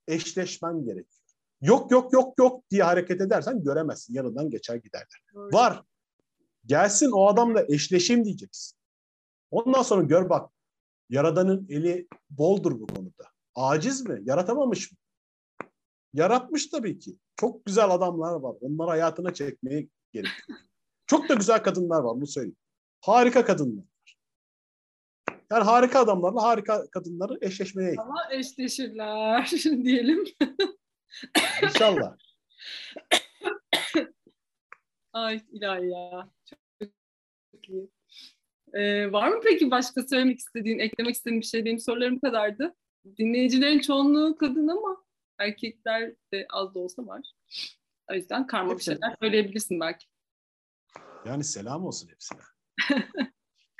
eşleşmen gerekiyor. Yok yok yok yok diye hareket edersen göremezsin. Yanından geçer giderler. Doğru. Var. Gelsin o adamla eşleşeyim diyeceksin. Ondan sonra gör bak. Yaradanın eli boldur bu konuda. Aciz mi? Yaratamamış mı? Yaratmış tabii ki. Çok güzel adamlar var. Onları hayatına çekmeye gerekiyor. Çok da güzel kadınlar var bunu söyleyeyim. Harika kadınlar. Yani harika adamlarla harika kadınları eşleşmeye Ama eşleşirler diyelim. İnşallah. Ay ilahi ya. Çok, çok iyi. Ee, var mı peki başka söylemek istediğin, eklemek istediğin bir şey? Benim sorularım kadardı. Dinleyicilerin çoğunluğu kadın ama erkekler de az da olsa var. O yüzden karma bir şeyler söyleyebilirsin belki. Yani selam olsun hepsine.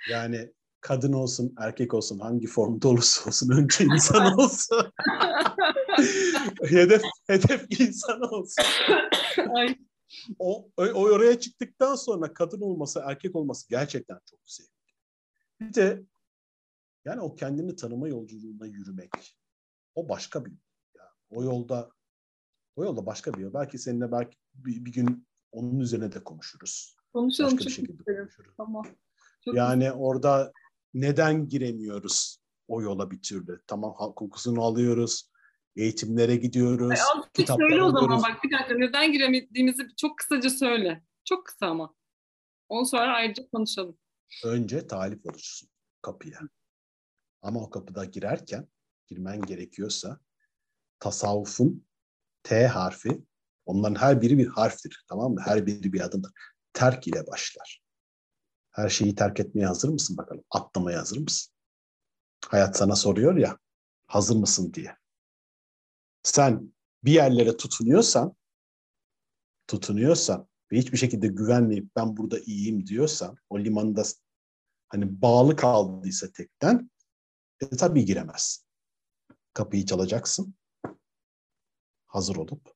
yani kadın olsun, erkek olsun, hangi formda olursa olsun önce insan olsun. hedef hedef insan olsun. Ay. O, o oraya çıktıktan sonra kadın olması, erkek olması gerçekten çok zevkli. Bir de yani o kendini tanıma yolculuğuna yürümek. O başka bir ya. O yolda o yolda başka bir yol. Belki seninle belki bir, bir gün onun üzerine de konuşuruz. Konuşalım. Başka bir şekilde konuşuruz. Tamam. Çok yani güzel. orada neden giremiyoruz o yola bir türlü? Tamam kokusunu alıyoruz, eğitimlere gidiyoruz, kitaplar söyle o zaman bak bir dakika neden giremediğimizi çok kısaca söyle. Çok kısa ama. Onu sonra ayrıca konuşalım. Önce talip olursun kapıya. Ama o kapıda girerken girmen gerekiyorsa tasavvufun T harfi onların her biri bir harftir tamam mı? Her biri bir adımdır. Terk ile başlar. Her şeyi terk etmeye hazır mısın bakalım? Atlamaya hazır mısın? Hayat sana soruyor ya hazır mısın diye. Sen bir yerlere tutunuyorsan tutunuyorsan ve hiçbir şekilde güvenmeyip ben burada iyiyim diyorsan o limanda hani bağlı kaldıysa tekten e, tabii giremezsin. Kapıyı çalacaksın. Hazır olup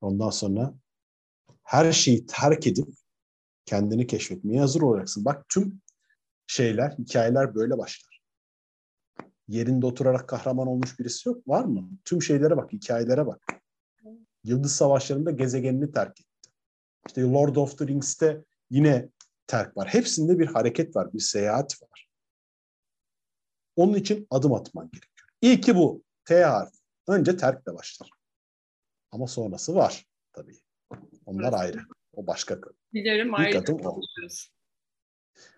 ondan sonra her şeyi terk edip kendini keşfetmeye hazır olacaksın. Bak tüm şeyler, hikayeler böyle başlar. Yerinde oturarak kahraman olmuş birisi yok. Var mı? Tüm şeylere bak, hikayelere bak. Yıldız Savaşları'nda gezegenini terk etti. İşte Lord of the Rings'te yine terk var. Hepsinde bir hareket var, bir seyahat var. Onun için adım atman gerekiyor. İyi ki bu T harfi. Önce terkle başlar. Ama sonrası var tabii. Onlar evet. ayrı. O başka konu. Bilirim ayrı konuşuruz.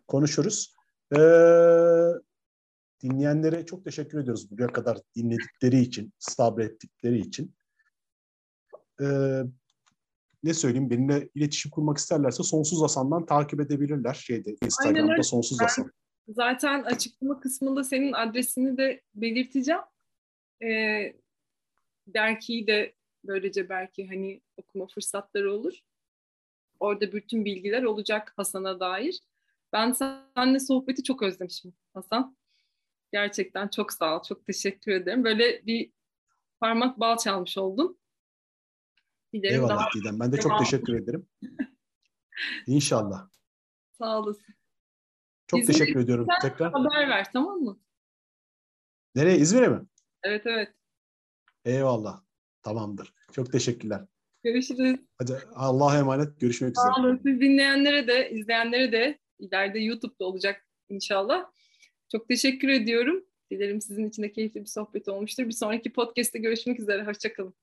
Konuşuruz. Ee, dinleyenlere çok teşekkür ediyoruz buraya kadar dinledikleri için, sabrettikleri için. Ee, ne söyleyeyim benimle iletişim kurmak isterlerse Sonsuz Hasan'dan takip edebilirler şeyde Instagram'da Sonsuz Hasan. Zaten açıklama kısmında senin adresini de belirteceğim. Ee, dergiyi de böylece belki hani okuma fırsatları olur. Orada bütün bilgiler olacak Hasan'a dair. Ben seninle sohbeti çok özlemişim Hasan. Gerçekten çok sağ ol, çok teşekkür ederim. Böyle bir parmak bal çalmış oldum. Dilerim Eyvallah daha... Didem. Ben de çok teşekkür ederim. İnşallah. Sağ olasın. Çok İzmir'e teşekkür ediyorum tekrar. Haber ver tamam mı? Nereye? İzmir'e mi? Evet evet. Eyvallah. Tamamdır. Çok teşekkürler. Görüşürüz. Hadi Allah'a emanet. Görüşmek üzere. Sağ olun. Siz dinleyenlere de, izleyenlere de ileride YouTube'da olacak inşallah. Çok teşekkür ediyorum. Dilerim sizin için de keyifli bir sohbet olmuştur. Bir sonraki podcast'te görüşmek üzere. Hoşçakalın.